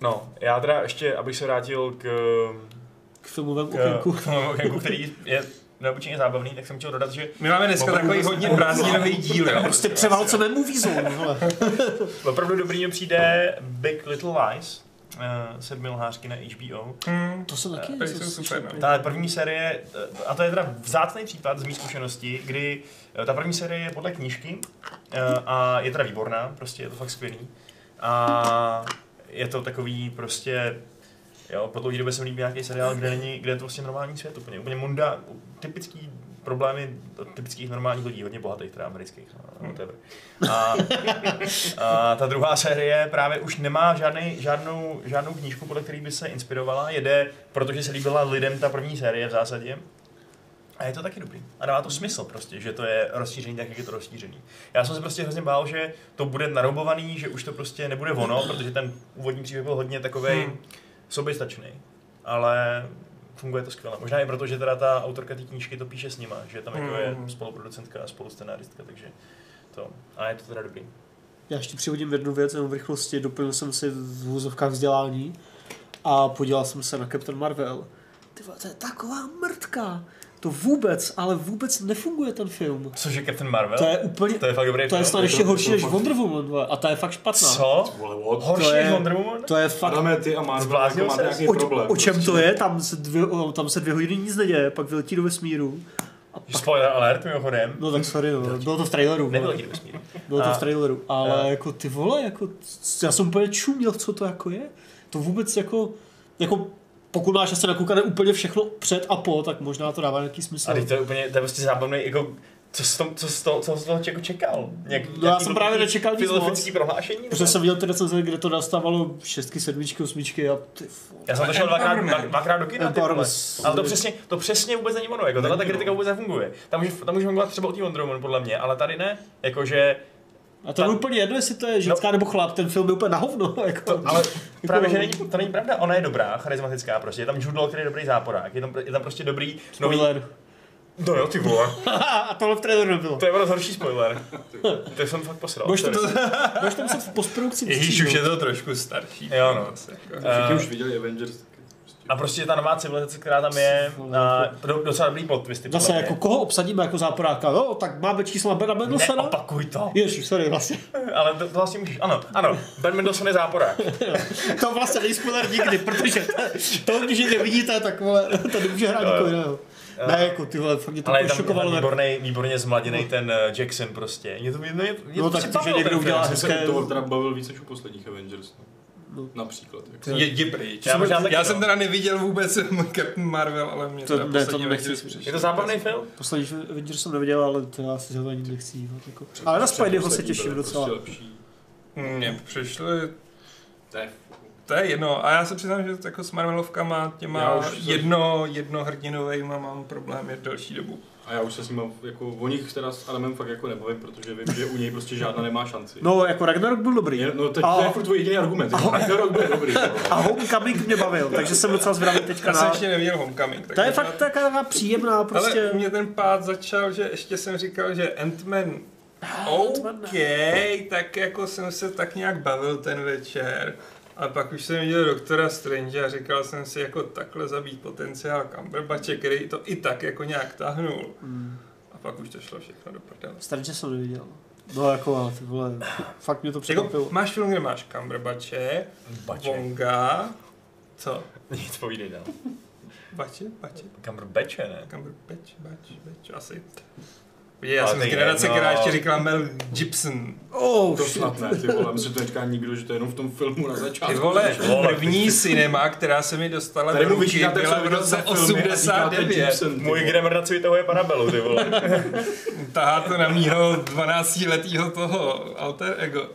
No, já teda ještě, abych se vrátil k, K filmovému k, okénku. k tomu okénku, který je neobyčejně zábavný, tak jsem chtěl dodat, že My máme dneska Opravdu takový hodně prázdninový díl, jo. Prostě převálceme movie zone, opravdu dobrý mi přijde Big Little Lies, uh, sedmilhářky na HBO. Hmm. To jsem taky Eh, něco jsou super, no. Ta první série, eh, a to je teda vzácný případ z mých zkušeností, kdy eh, ta první série je podle knížky eh, a je teda výborná, prostě je to fakt skvělý. A je to takový prostě, jo, po dlouhé době se mi líbí nějaký seriál, kde, není, kde je to vlastně normální svět, úplně, úplně munda, typický problémy typických normálních lidí, hodně bohatých, teda amerických, no, whatever. A, a ta druhá série právě už nemá žádný, žádnou, žádnou knížku, podle které by se inspirovala, jede, protože se líbila lidem ta první série v zásadě. A je to taky dobrý. A dává to smysl prostě, že to je rozšíření tak, jak je to rozšířený. Já jsem se prostě hrozně bál, že to bude naroubovaný, že už to prostě nebude ono, protože ten úvodní příběh byl hodně takový Hmm. soběstačný. Ale funguje to skvěle. Možná i proto, že teda ta autorka té knížky to píše s nima, že tam jako je Hmm. spoluproducentka a spolustenáristka, takže to. A je to teda dobrý. Já ještě přivodím jednu věc, jenom v rychlosti, doplnil jsem si v úzovkách vzdělání a podíval jsem se na Captain Marvel. Ty to je taková mrtka. To vůbec, ale vůbec nefunguje ten film. Cože Captain Marvel? To je úplně, to je fakt dobrý to je snad to- ještě to- horší to než Wonder Woman, a ta je fakt špatná. Co? Horší To je- než Wonder Woman? To je fakt, Adame, ty a Marvel jako máte nějaký o, problém. o čem prostě. to je? Tam se, dvě, o, tam se dvě hodiny nic neděje, pak vyletí do vesmíru. A pak, Spoiler alert mimochodem. no tak sorry, no, bylo to v traileru. Nebyl vole. taky vesmír. Bylo to v traileru, ale a- jako ty vole, jako, já jsem úplně čuměl, co to jako je. To vůbec jako, jako pokud máš asi nakoukané úplně všechno před a po, tak možná to dává nějaký smysl. A teď to je úplně, to je prostě zábavný, jako, co jsi, to, co jsi, to, co jsi toho jako čekal? Nějak, No, já jsem právě nečekal nic Filozofický moc. prohlášení? Protože jsem viděl ty recenze, kde to dostávalo šestky, sedmičky, osmičky a ty. Já jsem to šel dvakrát, dvakrát do kina. Empowerment. Ale to přesně, to přesně vůbec není ono, jako, tahle ta kritika vůbec nefunguje. Tam může, tam může fungovat třeba u té Wonder Woman, podle mě, ale tady ne, jakože, A to je úplně jedno, jestli to je ženská nebo chlap, ten film je úplně na hovno. Jako. to, ale právě, že no. není, to není pravda, ona je dobrá, charismatická prostě, je tam Jude Law, který je dobrý záporák, je tam, je tam prostě dobrý, nový, Spoiler. no jo, ty vole, a tohle v traileru nebylo. to je ono horší spoiler, to jsem fakt posral. Budeš to, muset v postprodukci Ježíš, už je to trošku starší. Jo, no. Zase, jako. Všichni Eh, už viděli Avengers. A prostě ta nová civilizace, která tam je, a do- docela dobrý plot twisty. Zase jako koho obsadíme jako záporáka? No, tak máme číslo na Bena Mendelsona? Neopakuj to. Ježiš, sorry, vlastně. Ale to, to vlastně můžeš. Ano, ano. Ben Mendelsohn je záporák. To vlastně není spoiler nikdy, protože to, to když nevidíte, tak vole, to nemůže hrát nikoho jiného. Ne, jako ty vole, fakt mě to Ale je je šokovalo. jak- výborný, výborně zmladěný ten eh, Jackson prostě. Mě to, mě, mě, mě No, to tak prostě to, že někdo udělá film. Já se hezké- toho teda bavil víc než u posledních Avengers. No. No. Například. Jako. Jdi pryč. Já Já, možná taky, já no. jsem teda neviděl vůbec Captain Marvel, ale mě To- teda ne, to nechci. Je to zábavný film? Poslední Avengers jsem neviděl, ale to já si ani nechci dívat. Jako. Ale na Spideyho se těším docela. Prostě lepší. Mně přišly To je To je jedno. A já se přiznám, že jako s Marvelovkama těma Já už jsem- jedno, jednohrdinovejma mám problém je delší dobu. A já už se s nimi, jako, o nich teda s Adamem fakt jako nebavím, protože vím, že u něj prostě žádná nemá šanci. No, jako Ragnarok byl dobrý. Je, no teď A- to je furt tvůj jediný argument. Jako, Ragnarok byl dobrý. A Homecoming mě bavil, takže jsem docela zvědavý teďka Já jsem na... ještě neviděl Homecoming. tak To je fakt taková příjemná prostě... Ale u mě ten pád začal, že ještě jsem říkal, že Ant-Man Ant-Man, OK, tak jako jsem se tak nějak bavil ten večer. A pak už jsem viděl doktora Strange a říkal jsem si jako takhle zabít potenciál Cumberbatche, který to i tak jako nějak tahnul. Hmm. A pak už to šlo všechno do prdele. Strange jsem neviděl. No jako, ale ty vole, fakt mě to Jako, překvapilo. máš film, kde máš Cumberbatche, Bače. Vonga, co? Nic povídej dál. Bače, bače, Cumberbatche, ne? Cumberbatch, bač, bač, asi. Já jsem z generace, která ještě říkala Mel Gibson. Oh, To shit. snad ne, ty vole, myslím, že to neříká nikdo, že to je jenom v tom filmu na začátku. Ty vole, první cinema, která se mi dostala Tady do ruky, byla v roce za filmy a říkáte 89. Gibson, ty Můj. Grammar vytahuje parabelu, ty vole. Tahá to na mýho 12-letýho toho alter ego.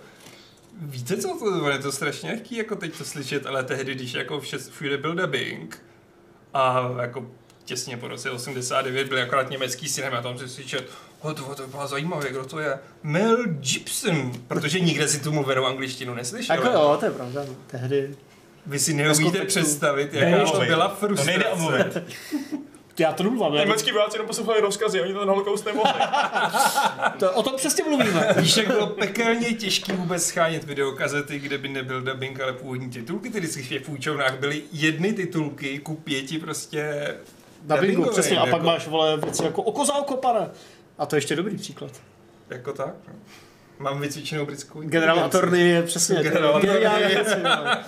Víte co to je to strašně lehký jako teď to slyšet, ale tehdy, když jako vše, všude byl dubbing a jako těsně po roce 89 byl akorát německý cinema, tam si slyšet, o to, to bylo zajímavé, kdo to je? Mel Gibson, protože nikde si tu mluvenou angličtinu neslyšel. Jako jo, to je pravda, no. tehdy. Vy si neumíte představit, Nejde jaká to omluvit. byla To frustrace. nejde omluvit. Já to nemluvám, já Německý vojáci jenom poslouchali rozkazy, oni ten holokaust nemohli. to, o tom přesně mluvíme. Víš, jak bylo pekelně těžký vůbec schánět videokazety, kde by nebyl dubbing, ale původní titulky, tedy v těch půjčovnách byly jedny titulky ku pěti prostě dubbingovým, přesně. A pak jako, máš, vole, věci jako oko za oko, pane. A to je ještě dobrý příklad. Jako tak, no. Mám vycvičenou britskou inteligenci. Attorney je přesně. Vole.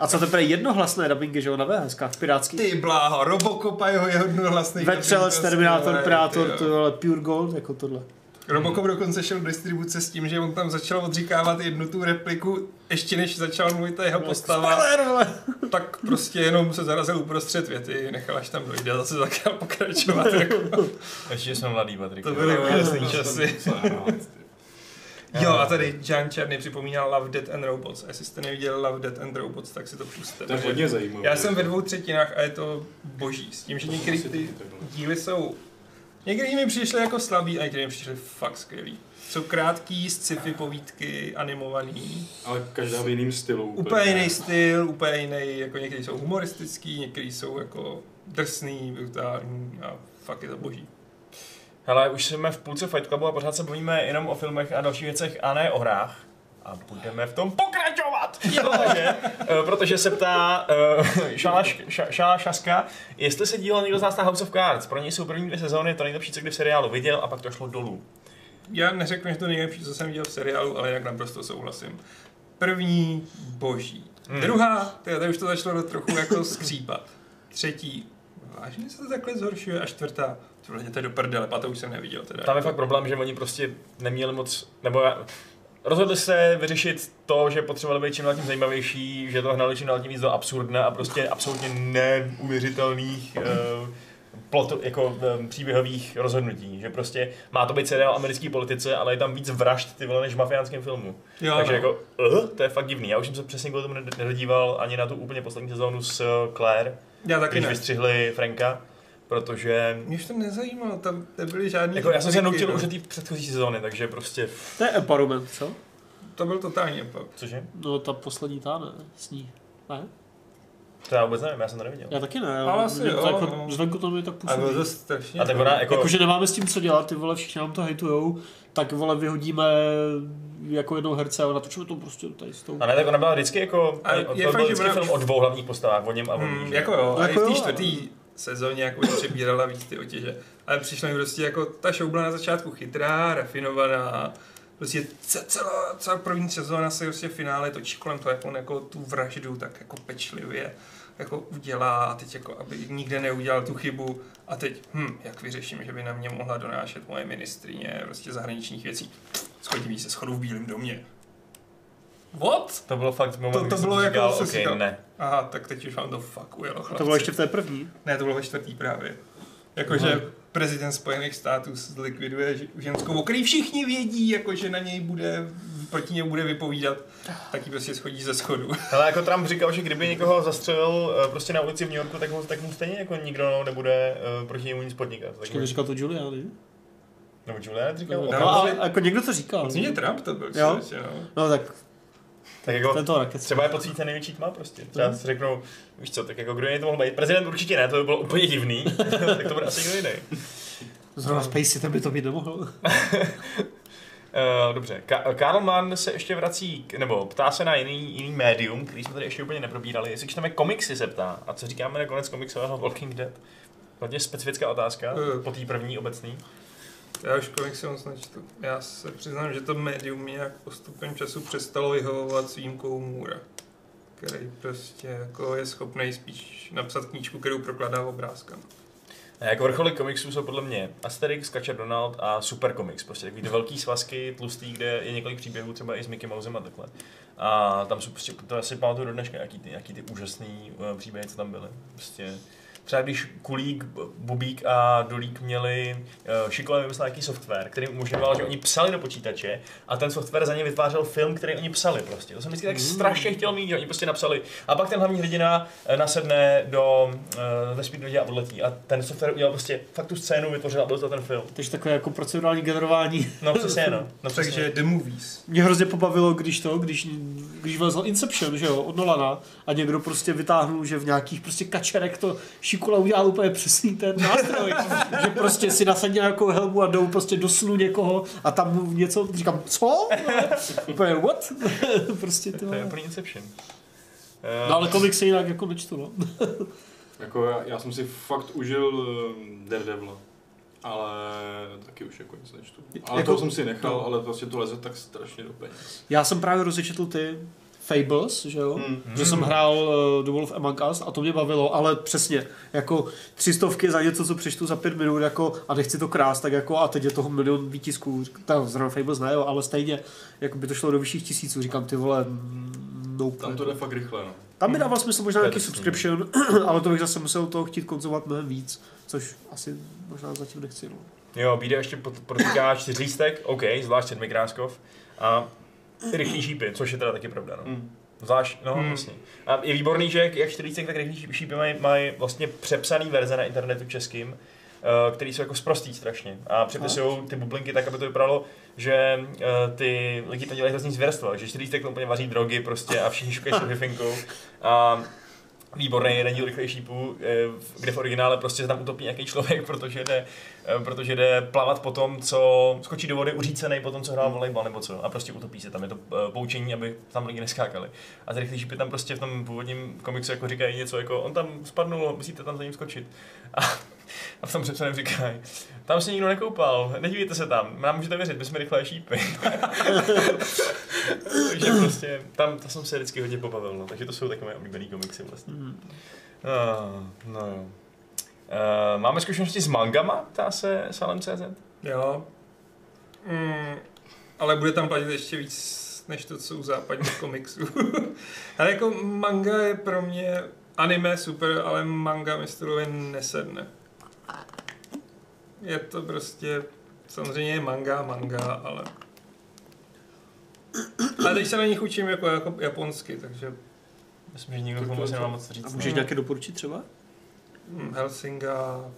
A co teprve jednohlasné dubbingy, že jo, na VHS, pirátský. Ty bláho, Robocop a jeho jednohlasný Vetřelec, Terminátor, jo. to je pure gold, jako tohle. Robocop dokonce šel do distribuce s tím, že on tam začal odříkávat jednu tu repliku, ještě než začal mluvit ta jeho postava. Spoiler, vole. tak prostě jenom se zarazil uprostřed věty, nechal až tam dojde a zase začal pokračovat. Jako. Ještě jsme mladý, Patrik. To byly úžasný časy. Co já rád, ty. Jo, a tady Jan Černý připomínal Love, Death and Robots. A jestli jste neviděl Love, Death and Robots, tak si to puste. To je hodně zajímavé. Já jsem ve dvou třetinách a je to boží. S tím, že některé ty díly jsou... Některý mi přišly jako slabý a některý mi přišly fakt skvělý. Jsou krátký, sci-fi povídky, animovaný. Ale každá v jiném stylu. Úplně jiný styl, úplně jiný, jako některý jsou humoristický, některý jsou jako drsný, brutální a fakt je to boží. Hele, už jsme v půlce Fight Clubu a pořád se bavíme jenom o filmech a dalších věcech a ne o hrách. A budeme v tom pokračovat! protože, eh, protože se ptá uh, Šala, Š- Šala Šaska, jestli se díval někdo z nás na House of Cards. Pro něj jsou první dvě sezóny to nejlepší, co kdy v seriálu viděl a pak to šlo dolů. Já neřeknu, že to nejlepší, co jsem viděl v seriálu, ale jak naprosto souhlasím. První boží. Hmm. Druhá, teda už to začalo trochu jako skřípat. Třetí, vážně se to takhle zhoršuje. A čtvrtá, to jděte do prdele, to už jsem neviděl teda. Tam je fakt problém, že oni prostě neměli moc, nebo já- rozhodli se vyřešit to, že potřebovali být čím dál tím zajímavější, že to hnali čím dál tím víc do absurdna a prostě absolutně neuvěřitelných uh, plot, jako um, příběhových rozhodnutí, že prostě má to být seriál americký politice, ale je tam víc vražd ty vole než v mafiánském filmu. jo, Takže no. jako, uh, to je fakt divný. Já už jsem se přesně kvůli tomu ned- nedodíval ani na tu úplně poslední sezónu s Claire, já taky když ne. vystřihli Franka, protože Mě už to nezajímalo, tam nebyly žádný... jako já jsem se nutil no. už od té předchozí sezóny, takže prostě, To je empowerment, co? To byl totálně pak. cože? No ta poslední ta, ne? S ní. Ne? To já vůbec nevím, já jsem to neviděl. Já taky ne. Ale asi jo, jako, no. Zvenku to mi tak působí. to strašně... A tak ona jako, Jakože nemáme s tím co dělat, ty vole, všichni nám to hejtujou, tak vole vyhodíme jako jednou herce a natočíme to prostě tady s tou. a ne, tak ona byla vždycky jako, A je to fakt, byl že vždycky film o dvou hlavních postavách, o něm a o ní. Hmm, že? jako jo, a i Jako v té jo, čtvrtý sezóně jako přebírala víc ty otěže. Ale přišlo mi prostě jako, ta show byla na začátku chytrá, rafinovaná, prostě ce- celá, celá první sezóna se prostě v finále točí kolem toho, jak on jako tu vraždu tak jako pečlivě jako udělá a teď jako, aby nikde neudělal tu chybu a teď, hm, jak vyřeším, že by na mě mohla donášet moje ministrině prostě zahraničních věcí. Schodí se schodů v Bílém domě. What? To bylo fakt moment, To- to kdy jsem bylo jako, říkal, okay, říkal. ne. Aha, tak teď už vám to fakt ujelo, To chlapci. bylo ještě v té první. Ne, to bylo ve čtvrtý právě. Jakože prezident Spojených států zlikviduje ženskou, o který všichni vědí, jako že na něj bude, proti němu bude vypovídat, tak ji prostě schodí ze schodu. Ale jako Trump říkal, že kdyby někoho zastřelil eh, prostě na ulici v New Yorku, tak mu, tak mu stejně jako nikdo nebude uh, proti němu nic podnikat. Tak, Počkej, říkal to Giuliani? nebo Julian říkal? No, No, no, ale- jako někdo to říkal. Myslím, Trump to byl. Jo? Prostě, no. No tak Tak jako, tento raket. třeba je pocit ten největší tma prostě. Třeba si řeknou, víš co, tak jako kdo jiný to mohl být? Prezident určitě ne, to by bylo úplně divný. tak to bude asi někdo jiný. Zrovna Spacey, ten by to být nemohl. Uh, dobře, Ka- Karl Mann se ještě vrací, k, nebo ptá se na jiný, jiný médium, který jsme tady ještě úplně neprobírali. Jestli čteme komiksy, se ptá. A co říkáme na konec komiksového Walking Dead? Hodně specifická otázka, Eh. po té první obecný. Já už komiksy moc nečtu. Já se přiznám, že to médium mě nějak postupem času přestalo vyhovovat s výjimkou Můra, který prostě jako je schopný spíš napsat knížku, kterou prokladá obrázkama. A jako vrcholy komiksů jsou podle mě Asterix, Kačer Donald a Super Comics. Prostě takový velký svazky, tlustý, kde je několik příběhů třeba i s Mickey Mousem a takhle. A tam jsou prostě, to asi pamatuju do dneška, jaký ty, jaký ty úžasný uh, příběhy, co tam byly. Prostě třeba když Kulík, Bubík a Dolík měli uh, šikovně vymyslet nějaký software, který umožňoval, že oni psali do počítače a ten software za ně vytvářel film, který oni psali prostě. To jsem vždycky tak strašně chtěl mít, že oni prostě napsali. A pak ten hlavní hrdina eh, nasedne do uh, vesmírné lodi a odletí. A ten software udělal prostě fakt tu scénu, vytvořil a byl to ten film. Takže takové jako procedurální generování. No přesně, no. no přesně. Takže The Movies. Mě hrozně pobavilo, když to, když, když vlezl Inception, že jo, od Nolana a někdo prostě vytáhnul, že v nějakých prostě kačerek to Šikula udělal úplně přesný ten nástroj, že prostě si nasadí nějakou helmu a jdou prostě do snu někoho a tam mu něco, říkám, co? úplně what? prostě to. To je úplný Inception. No ale komiksy jinak jako nečtu, no. Jako já, já jsem si fakt užil ehm, Daredevila. Ale taky už jako nic nečtu. Ale Jako- to jsem si nechal, no. ale prostě to leze tak strašně do peněz. Já jsem právě rozečetl ty Fables, že jo? Hmm. Že jsem hrál uh, The Wolf Among Us a to mě bavilo, ale přesně, jako tři stovky za něco, co přečtu za pět minut, jako, a nechci to krást, tak jako, a teď je toho milion výtisků, tam zrovna Fables ne, jo, ale stejně, jako by to šlo do vyšších tisíců, říkám, ty vole, mm, nope. Tam to jde fakt rychle, no. Tam by dával smysl možná nějaký subscription, ale to bych zase musel toho chtít konzumovat mnohem víc, což asi možná zatím nechci. No. Jo, BD ještě pod- podotýká čtyřlístek, OK, zvlášť sedmikráskov. A rychlý šípy, což je teda taky pravda, no. Mm. Zvlášť, no Hmm. vlastně. A je výborný, že jak, jak čtyřlístek, tak rychlý šípy mají, mají vlastně přepsaný verze na internetu českým, eh, který jsou jako sprostý strašně. A přepisují ty bublinky tak, aby to vypadalo, že eh, ty lidi to dělají hrozný zvěrstva, že čtyřlístek to úplně vaří drogy prostě a všichni šukají s hyfinkou. A výborný jeden díl rychlej šípů, eh, kde v originále prostě se tam utopí nějaký člověk, protože jde, protože jde plavat po tom, co skočí do vody uřícený po tom, co hrál volejbal nebo co. A prostě utopí se tam. Je to eh, poučení, aby tam lidi neskákali. A ty rychlý šípy tam prostě v tom původním komiksu jako říkají něco jako on tam spadnul, musíte tam za ním skočit. A, a v tom přepsaném říkají, tam se nikdo nekoupal, nedívejte se tam, nám můžete věřit, my jsme rychlé šípy. Takže prostě, tam to jsem se vždycky hodně pobavil, no. takže to jsou takové oblíbený komiksy vlastně. Uh, no jo. Uh, máme zkušenosti s mangama, ptá se Salem.cz? Jo. Mm, ale bude tam platit ještě víc než to, co u západních komiksů. ale jako manga je pro mě anime super, ale manga mi stylově nesedne. Je to prostě, samozřejmě je manga, manga, ale... Ale teď se na nich učím jako, jako japonsky, takže Myslím, že nikdo tomu to asi je nemá to. moc říct. A můžeš nějaké doporučit třeba? Mm, Helsinga...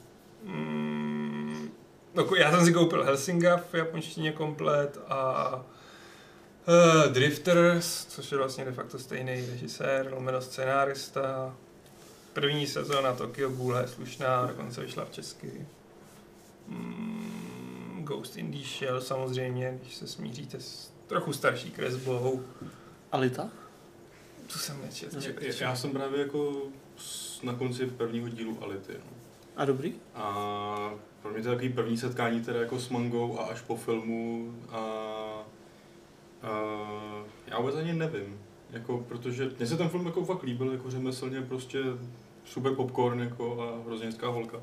Mm, no, já jsem si koupil Helsinga v japonštině komplet a uh, Drifters, což je vlastně de facto stejný režisér, lomeno scenárista. První sezóna Tokyo Ghoul je slušná, dokonce vyšla v česky. Mm, Ghost in the Shell samozřejmě, když se smíříte s trochu starší kresbou. Alita? To jsem nečetl. Já- Já jsem právě jako na konci prvního dílu Ality. No. A dobrý? A pro mě to je takový první setkání teda jako s mangou a až po filmu a, a já vůbec ani nevím, jako, protože mně se ten film jako fakt líbil, jako řemeslně prostě super popcorn jako a hrozně hezká holka.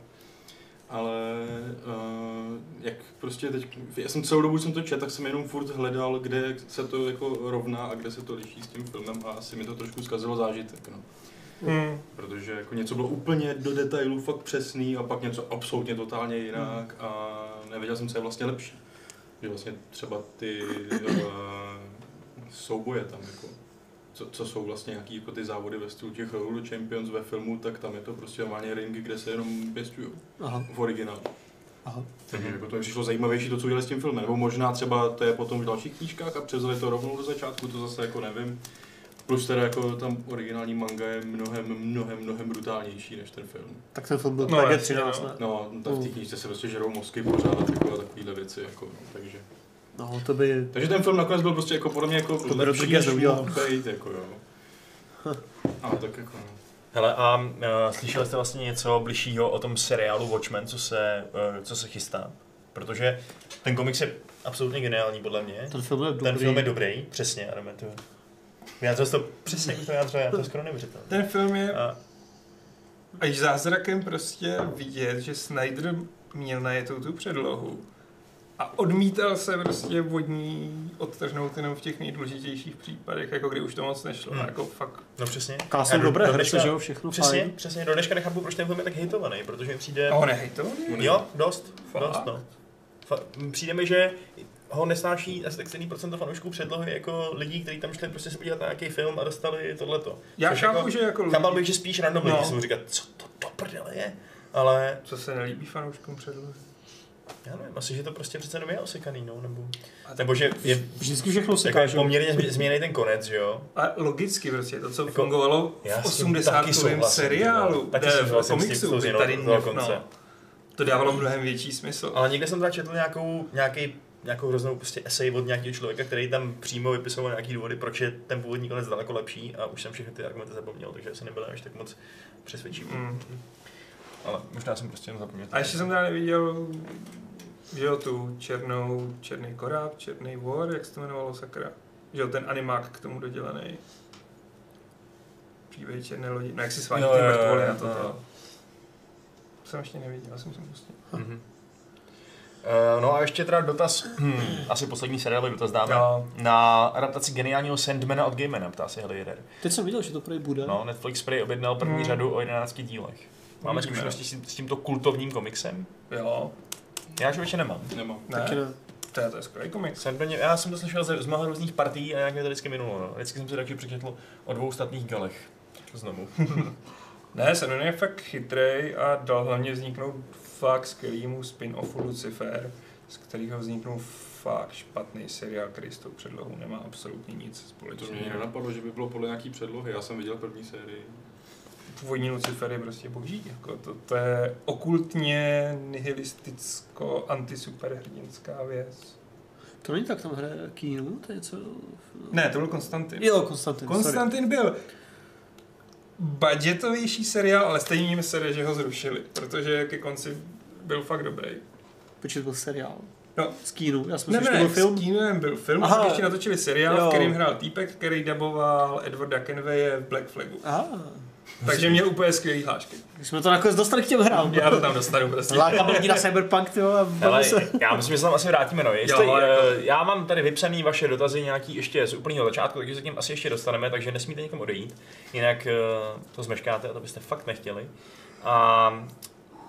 Ale uh, jak prostě teď, já jsem celou dobu jsem to četl, tak jsem jenom furt hledal, kde se to jako rovná a kde se to liší s tím filmem a asi mi to trošku zkazilo zážitek. No Hmm. protože jako něco bylo úplně do detailů fakt přesný a pak něco absolutně totálně jinak a nevěděl jsem, co je vlastně lepší. Že vlastně třeba ty uh, souboje tam jako, co, co jsou vlastně nějaký jako ty závody ve stylu těch Road Champions ve filmu, tak tam je to prostě normálně ringy, kde se jenom pěstují v originálu. aha. Takže jako to mi přišlo zajímavější to, co udělali s tím filmem. Nebo možná třeba to je potom v dalších knížkách a převzali to rovnou do začátku, to zase jako nevím. Plus teda jako tam originální manga je mnohem, mnohem, mnohem brutálnější než ten film. Tak ten film byl No, no, jasně, 13, no. ne? No, tak v té knížce se prostě žerou mozky pořád a takovýhle věci, jako, no, takže. No, to by... Takže ten film nakonec byl prostě jako podle mě jako To by Rodriguez než být, jako jo. Ale tak jako no. Hele, a uh, slyšeli jste vlastně něco bližšího o tom seriálu Watchmen, co se, uh, co se chystá? Protože ten komiks je absolutně geniální podle mě. Ten film je dobrý. Ten film je dobrý, přesně, Adame, to Vyjádřil to přesně, jak to vyjádřil, já to skoro neuvěřitelné. Ten film je A až zázrakem prostě vidět, že Snyder měl najetou tu předlohu a odmítal se prostě od ní odtrhnout jenom v těch nejdůležitějších případech, jako kdy už to moc nešlo. Hmm. Jako fakt. No přesně. Kásou Já do- dobré do dneška- že jo, všechno Přesně, fajn. přesně. Do dneška nechápu, proč ten film je tak hitovaný, protože mi přijde... A ho nehejtovali? Jo, dost, Fakt? dost, no. Fa- přijde mi, že ho nesnáší asi tak stejný procento fanoušků předlohy jako lidí, kteří tam šli prostě se podívat na nějaký film a dostali tohleto. Já Což chápu, jako, že jako Chápal lidi, bych, že spíš random No. lidi budou říkat, co to do prdele je, ale co se nelíbí fanouškům předlohy. já nevím, asi, že to prostě přece jenom je osekaný, no, nebo, A nebo že je Vždycky všechno se jako poměrně změ- změněný ten konec, že jo? A logicky prostě to, co Jako- fungovalo v s tím 80. taky souhlasím, seriálu, taky ne, v komiksu, by tady mě, konce. no, to dávalo mnohem větší smysl. Ale někde jsem teda četl nějakou, nějaký, nějakou hroznou prostě esej od nějakého člověka, který tam přímo vypisoval nějaký důvody, proč je ten původní konec daleko lepší a už jsem všechny ty argumenty zapomněl, takže asi nebyl až tak moc přesvědčivý. Mm. Ale možná jsem prostě jenom zapomněl. A ještě jsem teda neviděl, že jo, tu černou, černý koráb, černý vor, jak se to jmenovalo sakra. Že jo, ten animák k tomu dodělaný. Příběh černé lodi. No jak si svání Jo, ty mrtvoly na to. to. Jsem ještě neviděl, já jsem si pustil. Mhm. Uh, no a ještě teda dotaz, hmm, asi poslední seriálový dotaz dáme, No. na adaptaci geniálního Sandmana od Gamena, ptá se Heli Jeder. Teď jsem viděl, že to prý bude. No, Netflix prý objednal první Hmm. řadu o 11 dílech. Máme zkušenosti s, tím, s tímto kultovním komiksem? Jo, Já už nemám. Nemám. ne, Taky ne. to je, to je skvělý komiks. Sandman, já jsem to slyšel z, z mnoha různých partií a nějak mě to vždycky minulo. No. Vždycky jsem si taky přečetl o dvou statných galech. Znovu. Ne, Senon je fakt chytrej a dal hlavně vzniknout fakt skvělýmu spin-offu Lucifer, z kterého vzniknul fakt špatný seriál, který s tou předlohou nemá absolutně nic To mě společného. nenapadlo, že by bylo podle nějaký předlohy. Já jsem viděl první sérii. Původní Lucifer je prostě boží. Jako to, to je okultně nihilisticko antisuperhrdinská věc. To není tak, tam hraje Keanu, to je něco... Ne, to byl Konstantin. Jo, Konstantin, sorry. Konstantin byl budgetovější seriál, ale stejně mi se, že ho zrušili, protože ke konci byl fakt dobrý. Počkej, to byl seriál. No, S Keanu, já jsem Ne, myslel, ne, že to byl film. s byl film, Aha. Ještě natočili seriál, Jo. v kterým hrál týpek, který daboval Edwarda Kenwaye v Black Flagu. Aha, Takže měl úplně skvělý hlášky. když jsme to nakonec dostali k těm hrám. Já to tam dostanu prostě. Lákám lidi na Cyberpunk, ty vole, Ale se. já myslím, že se tam asi vrátíme. No. Jestli, Jo, jo, jako- Já mám tady vypsaný vaše dotazy nějaký ještě z úplného začátku, takže se k něm asi ještě dostaneme, takže nesmíte někam odejít. Jinak eh, to zmeškáte a to byste fakt nechtěli. A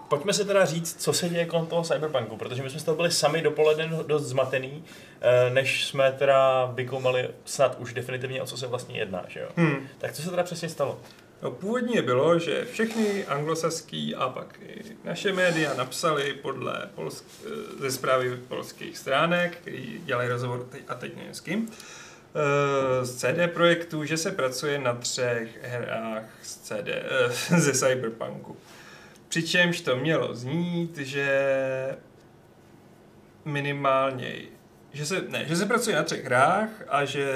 pojďme si teda říct, co se děje kolem toho cyberpunku, protože my jsme z toho byli sami dopoledne dost zmatený, eh, než jsme teda vykoumali snad už definitivně, o co se vlastně jedná, že jo? Hmm. Tak co se teda přesně stalo? No, původně bylo, že všechny anglosaský a pak i naše média napsali podle polsk, ze zprávy polských stránek, který dělají rozhovor teď, a teď nevím s kým, eh, z CD projektu, že se pracuje na třech hrách z CD, eh, ze Cyberpunku. Přičemž to mělo znít, že minimálně že se, ne, že se pracuje na třech hrách a že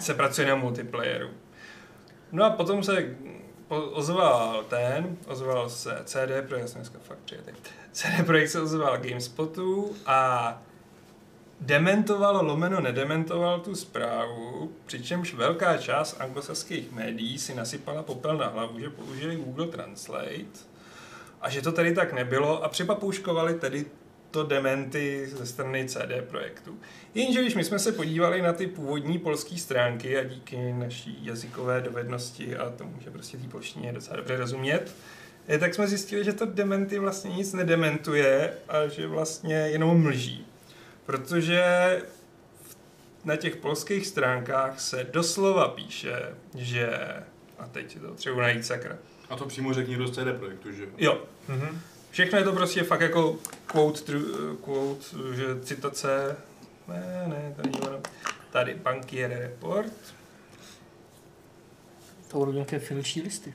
se pracuje na multiplayeru. No a potom se ozval ten, ozval se CD Projekt, jsem dneska fakt přijetý. CD Projekt se ozval GameSpotu a dementoval, lomeno nedementoval tu zprávu, přičemž velká část anglosaských médií si nasypala popel na hlavu, že použili Google Translate a že to tady tak nebylo a připapouškovali tedy to dementy ze strany CD Projektu. Jenže když my jsme se podívali na ty původní polské stránky a díky naší jazykové dovednosti a tomu, že prostě té polštině docela dobře rozumět, eh, tak jsme zjistili, že to dementy vlastně nic nedementuje a že vlastně jenom mlží. Protože na těch polských stránkách se doslova píše, že a teď to třeba najít sakra. A to přímo řekl někdo z CD Projektu, že jo? Jo, Mhm. Všechno je to prostě fakt jako quote, tru- quote že citace, ne, ne, to není ono. Tady bankier report. To budou nějaké finanční listy.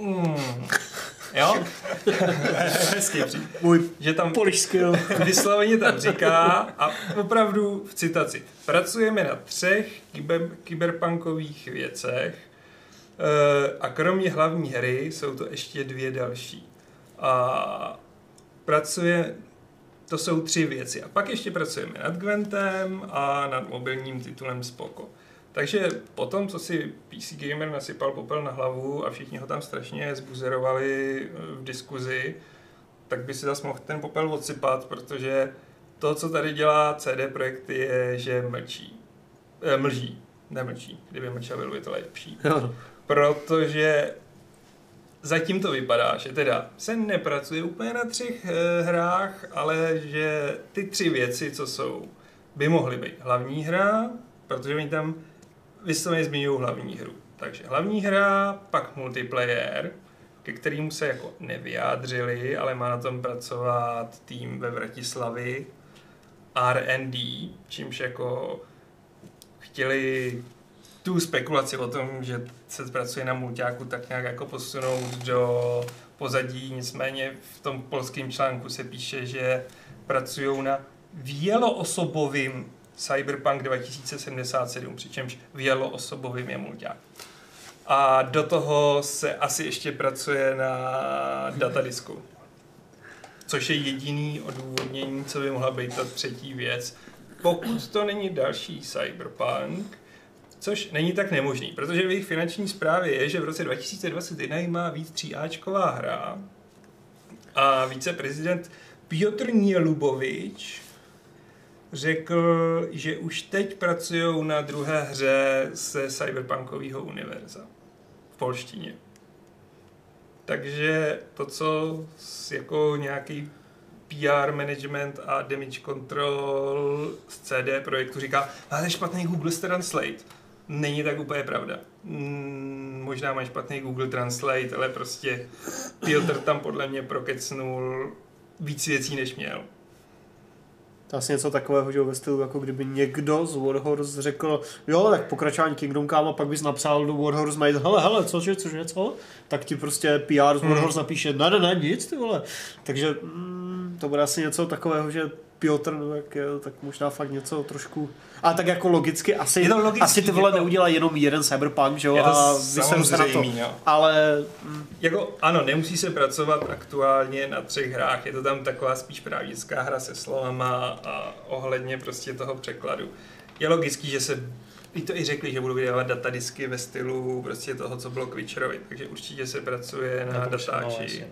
Mm. Jo? Hezký příklad. Můj Že tam polish skill. vysloveně tam říká a opravdu v citaci. Pracujeme na třech kyber, kyberpunkových věcech. A kromě hlavní hry jsou to ještě dvě další. A pracuje, to jsou tři věci. A pak ještě pracujeme nad Gwentem a nad mobilním titulem Spoko. Takže potom, co si PC Gamer nasypal popel na hlavu a všichni ho tam strašně zbuzerovali eh, v diskuzi, tak by si zase mohl ten popel odsypat, protože to, co tady dělá CD Projekt, je, že mlčí. E, mlží, nemlčí. Kdyby mlčel, bylo by to lepší. Jo. Protože zatím to vypadá, že teda se nepracuje úplně na třech e, hrách, ale že ty tři věci, co jsou, by mohly být hlavní hra, protože oni tam vysloveně zmiňují hlavní hru. Takže hlavní hra, pak multiplayer, ke kterému se jako nevyjádřili, ale má na tom pracovat tým ve Vratislavi, R&D, čímž jako chtěli tu spekulaci o tom, že se pracuje na mulťáku, tak nějak jako posunout do pozadí. Nicméně v tom polském článku se píše, že pracují na věloosobovým Cyberpunk 2077, přičemž věloosobovým je mulťák. A do toho se asi ještě pracuje na datadisku. Což je jediný odůvodnění, co by mohla být ta třetí věc. Pokud to není další Cyberpunk, což není tak nemožný, protože v jejich finanční zprávě je, že v roce 2021 jim má víc 3Ačková hra a viceprezident Piotr Nielubovič řekl, že už teď pracují na druhé hře se cyberpunkového univerza v polštině. Takže to, co jako nějaký PR management a damage control z CD projektu říká, máte špatný Google Translate. Není tak úplně pravda. Mm, možná má špatný Google Translate, ale prostě Piotr tam podle mě prokecnul víc věcí, než měl. To je asi něco takového, že ve stylu, jako kdyby někdo z Warhorse řekl, jo, tak pokračování Kingdom Come a pak bys napsal do Warhorse Mail, hele, hele, cože, cože, co? Tak ti prostě PR z Warhorse napíše, ne, ne, ne, nic, ty vole. Takže mm, to bude asi něco takového, že Piotr, no, je, tak možná fakt něco trošku... A tak jako logicky, asi, Je to logický, asi ty vole jako- neudělá jenom jeden Cyberpunk, že jo, Je to a vyseru se na to. jo. Ale mm, Jako ano, nemusí se pracovat aktuálně na třech hrách, je to tam taková spíš právnická hra se slovama a ohledně prostě toho překladu. Je logický, že se i to i řekli, že budou vydávat datadisky ve stylu prostě toho, co bylo k Witcherovi, takže určitě se pracuje na, všem, no, datáči. jasně.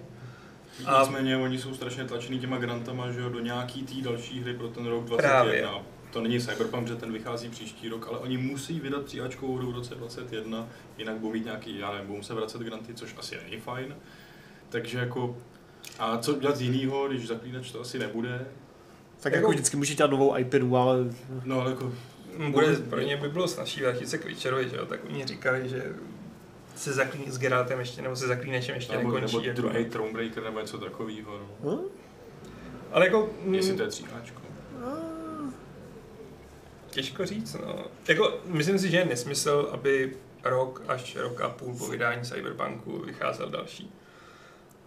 A- Nicméně oni jsou strašně tlačený těma grantama, že jo, do nějaký tý další hry pro ten rok 21. Právě. To není Cyberpunk, že ten vychází příští rok, ale oni musí vydat tříáčkovou hru v roce 21, jinak budou mít nějaký, já nevím, budou se vracet granty, což asi není fajn. Takže jako, a co dělat jinýho, když zaklínač to asi nebude, tak Jako- jako vždycky může dělat novou IPinu, ale no ale jako, Bude, pro ně by bylo snažší vrátit se k Witcherovi, že jo, tak oni říkali, že se zaklíní s Geraltem ještě, nebo se zaklínečem ještě nebo, nekončí. nebo jako. druhý Thronebreaker nebo něco takového, no. hm? Ale jako, mm, Jestli to je tříáčko. Těžko říct, no. Jako, myslím si, že je nesmysl, aby rok až rok a půl po vydání Cyberpunku vycházel další.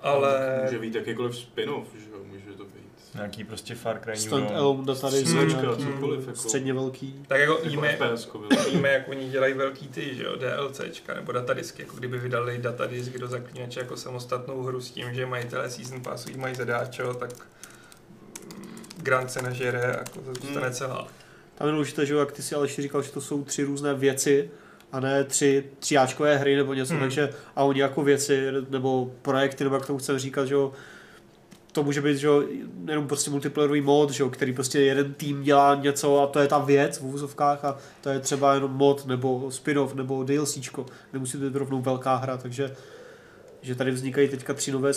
Ale Může být jakýkoliv spin-off, že jo, může. Nějaký prostě Far Cry New stand Dawn. alone nějaký cokoliv, jako. středně velký. tak jako Jako víme, jak oni dělají velký ty, že jo, DLCčka nebo datadisky, jako kdyby vydali datadisk do zaklínače jako samostatnou hru s tím, že majitelé Season Passu jí mají zadáčo, tak mm, Grant se nažere a jako to zůstane Hmm. celá. Tam je důležité, že jo, jak ty si Aleši říkal, že to jsou tři různé věci a ne tři tříáčkové hry nebo něco, Hmm. takže a oni jako věci nebo projekty, nebo jak tomu chceme říkat, že jo, to může být, že jenom prostě multiplayerový mod, že který prostě jeden tým dělá něco a to je ta věc v úzovkách a to je třeba jenom mod nebo spin-off nebo DLCčko, nemusí to být rovnou velká hra, takže že tady vznikají teďka tři nové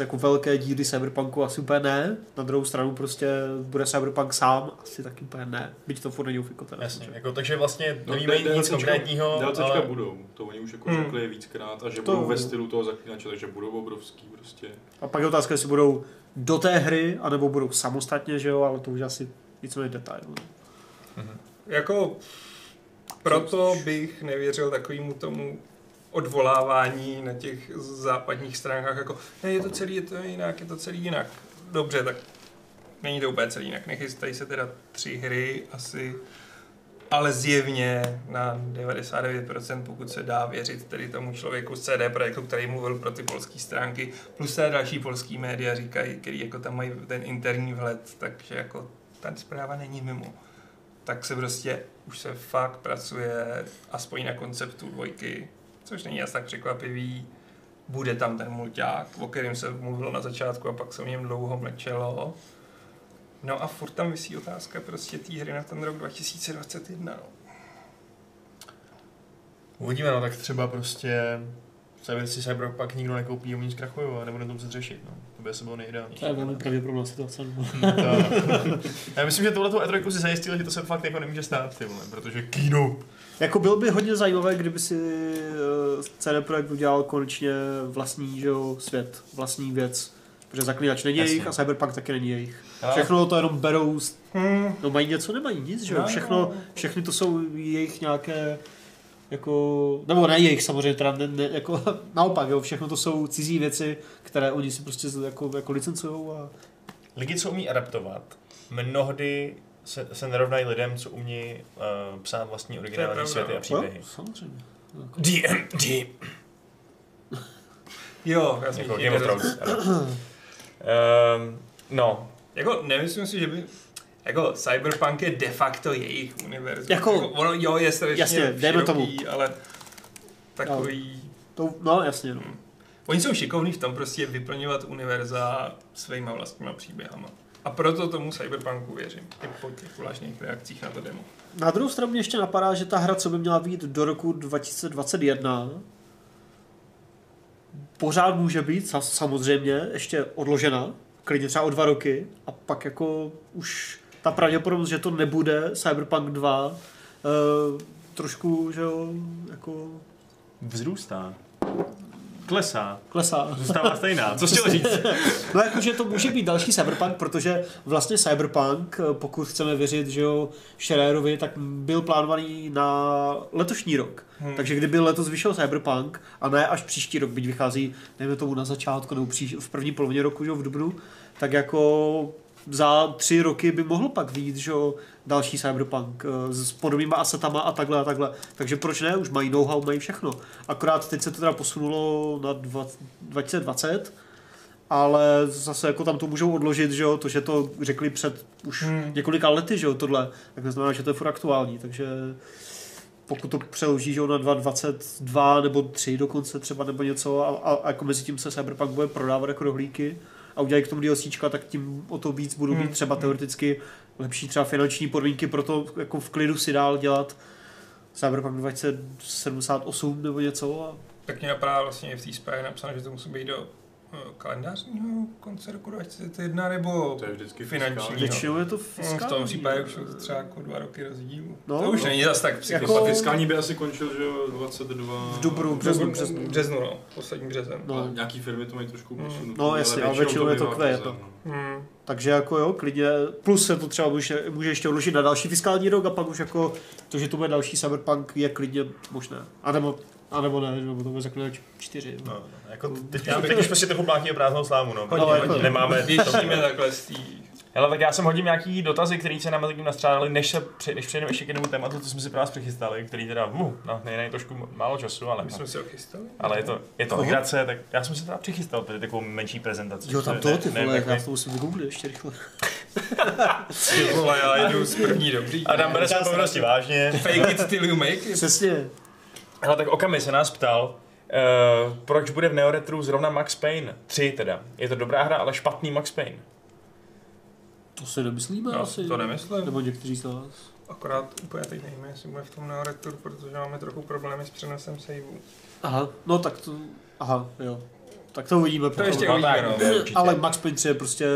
s- jako velké díly Cyberpunku asi úplně ne, na druhou stranu prostě bude Cyberpunk sám, asi taky úplně ne, byť to furt není ufikoté. Jasně, jako, takže vlastně No, nevíme D- nic konkrétního, DLCčka ale budou, to oni už jako Hmm. řekli víckrát a že To- budou ve stylu toho zaklínače, takže budou obrovský prostě. A pak je otázka, jestli budou do té hry, anebo budou samostatně, že jo, ale to už asi víceméně detail. no. Jako proto bych nevěřil takovému tomu odvolávání na těch západních stránkách, jako ne, je to celý, je to jinak, je to celý jinak. Dobře, tak není to úplně celý jinak. Nechystají se teda tři hry asi ale zjevně na 99%, pokud se dá věřit tedy tomu člověku z CD Projektu, který mluvil pro ty polské stránky, plus té další polský média říkají, který jako tam mají ten interní vhled, takže jako ta zpráva není mimo. Tak se prostě už se fakt pracuje aspoň na konceptu dvojky, což není asi tak překvapivý. Bude tam ten mulťák, o kterém se mluvilo na začátku a pak se o něm dlouho mlčelo. No a furt tam vysí otázka prostě té hry na ten rok 2021. No. Uvidíme, no tak třeba prostě se si Cyberpunk nikdo nekoupí, oni zkrachují a nebude to muset řešit. No. To by se bylo nejdánější. To je velmi pravděpodobná situace. no. Já myslím, že tohle E3 si zajistil, že to se fakt jako nemůže stát, ty vole, protože kino. Jako bylo by hodně zajímavé, kdyby si eh, CD Projekt udělal konečně vlastní že jo, svět, vlastní věc. Protože Zaklínač není Jasně. jejich a Cyberpunk taky není jejich. Ale- Všechno to jenom berou, z- Hmm. no mají něco, nemají nic, že jo. No, Všechno, no. všechny to jsou jejich nějaké jako, nebo ne jejich samozřejmě, teda ne, ne, jako, naopak, jo, všechno to jsou cizí věci, které oni si prostě jako, jako licencujou a Lidi, co umí adaptovat, mnohdy se, se nerovnají lidem, co umí uh, psát vlastní originální pravda, světy no. a příběhy. Jo, samozřejmě. DMD. Jo, já jsem Jako Game of Thrones. um, no, Jako nemyslím si, že by... Jako Cyberpunk je de facto jejich univerzum. Jako- ono jo, je strašně Jasně, dejme tomu. široký, ale takový... To, no jasně, no. Oni jsou šikovní v tom prostě vyplňovat univerza svýma vlastníma příběhama. A proto tomu Cyberpunku věřím. I po těch vlažných reakcích na to demo. Na druhou stranu mě ještě napadá, že ta hra, co by měla být do roku 2021, pořád může být sa- samozřejmě ještě odložena, klidně třeba o dva roky, a pak jako už ta pravděpodobnost, že to nebude Cyberpunk 2, eh, trošku, že jo, jako vzrůstá. Klesá. klesá. Zůstává stejná. Co chtěl říct? No jakože to může být další Cyberpunk, protože vlastně Cyberpunk, eh, pokud chceme věřit, že jo, Schererovi, tak byl plánovaný na letošní rok. Hmm. Takže kdyby letos vyšel Cyberpunk a ne až příští rok, byť vychází, dejme tomu na začátku nebo příš, v první polovině roku, že jo, v dubnu, tak jako za tři roky by mohl pak vyjít, že jo, další Cyberpunk eh, s podobnýma asetama a takhle a takhle. Takže proč ne? Už mají know-how, mají všechno. Akorát teď se to teda posunulo na dva- 2020, ale zase jako tam to můžou odložit, že jo, to, že to řekli před už Hmm. několika lety, že jo, tohle, tak to znamená, že to je furt aktuální, takže pokud to přeloží, že jo, na 2022 nebo 3 dokonce třeba nebo něco a, a, a jako mezi tím se Cyberpunk bude prodávat jako rohlíky a udělají k tomu DLCčka, tak tím o to víc budou mít Hmm. třeba teoreticky lepší třeba finanční podmínky pro to jako v klidu si dál dělat Cyberpunk 2078 nebo něco a Tak mě napadá vlastně i v té zprávě napsáno, že to musí být do kalendářního konce roku 2021 nebo To je vždycky finanční. fiskální. většinou je to No, fiskální. v tom případě už jsou to třeba jako dva roky rozdílu. No, to už no. není zas tak Jako- psychický. Fiskální by asi končil, že jo, 22... V dubnu, březnu, březnu. březnu, no, poslední březen. No. A nějaký firmy to mají trošku Mm. posunuté. No, jasně, ale většinou je to bývá kvé, březen, to. no. Hmm. Takže jako jo, klidně, plus se to třeba může, může ještě odložit na další fiskální rok a pak už jako to, že to bude další Cyberpunk je klidně možné. A nebo, a nebo ne, nebo to bude zaklínač 4. No, no, jako teď, Já teď, bych- teď už prostě trochu plátí o prázdnou slámu, no. Hodně, protože hodně. Nemáme Věštíme takhle z. Hele, tak já jsem hodím nějaký dotazy, které se nám zatím nastřádali, než, se, pře- než přejdeme ještě k jednomu tématu, co jsme si pro vás přichystali, který teda, uh, no, nejde trošku málo času, ale, My jsme si ho chystali. ale je to, je to Koho? legrace, tak já jsem si teda přichystal tady takovou menší prezentaci. Jo, tam to, ty ne- vole, já to musím vygooglit ještě rychle. Ty vole, já jdu z první dobrý. Adam bere své povinnosti vážně. Fake it till you make it. Přesně. Ale tak Okami se nás ptal, uh, proč bude v Neoretru zrovna Max Payne 3 teda. Je to dobrá hra, ale špatný Max Payne. To si nemyslíme No, asi. to nemyslím. Nebo někteří z nás. Akorát úplně teď nevíme, jestli bude v tom Neoretur, protože máme trochu problémy s přenosem saveu. Aha, no tak to, aha, jo. Tak to uvidíme. To potom. ještě No, uvidíme, no. určitě. Ale Max Payne 3 je prostě,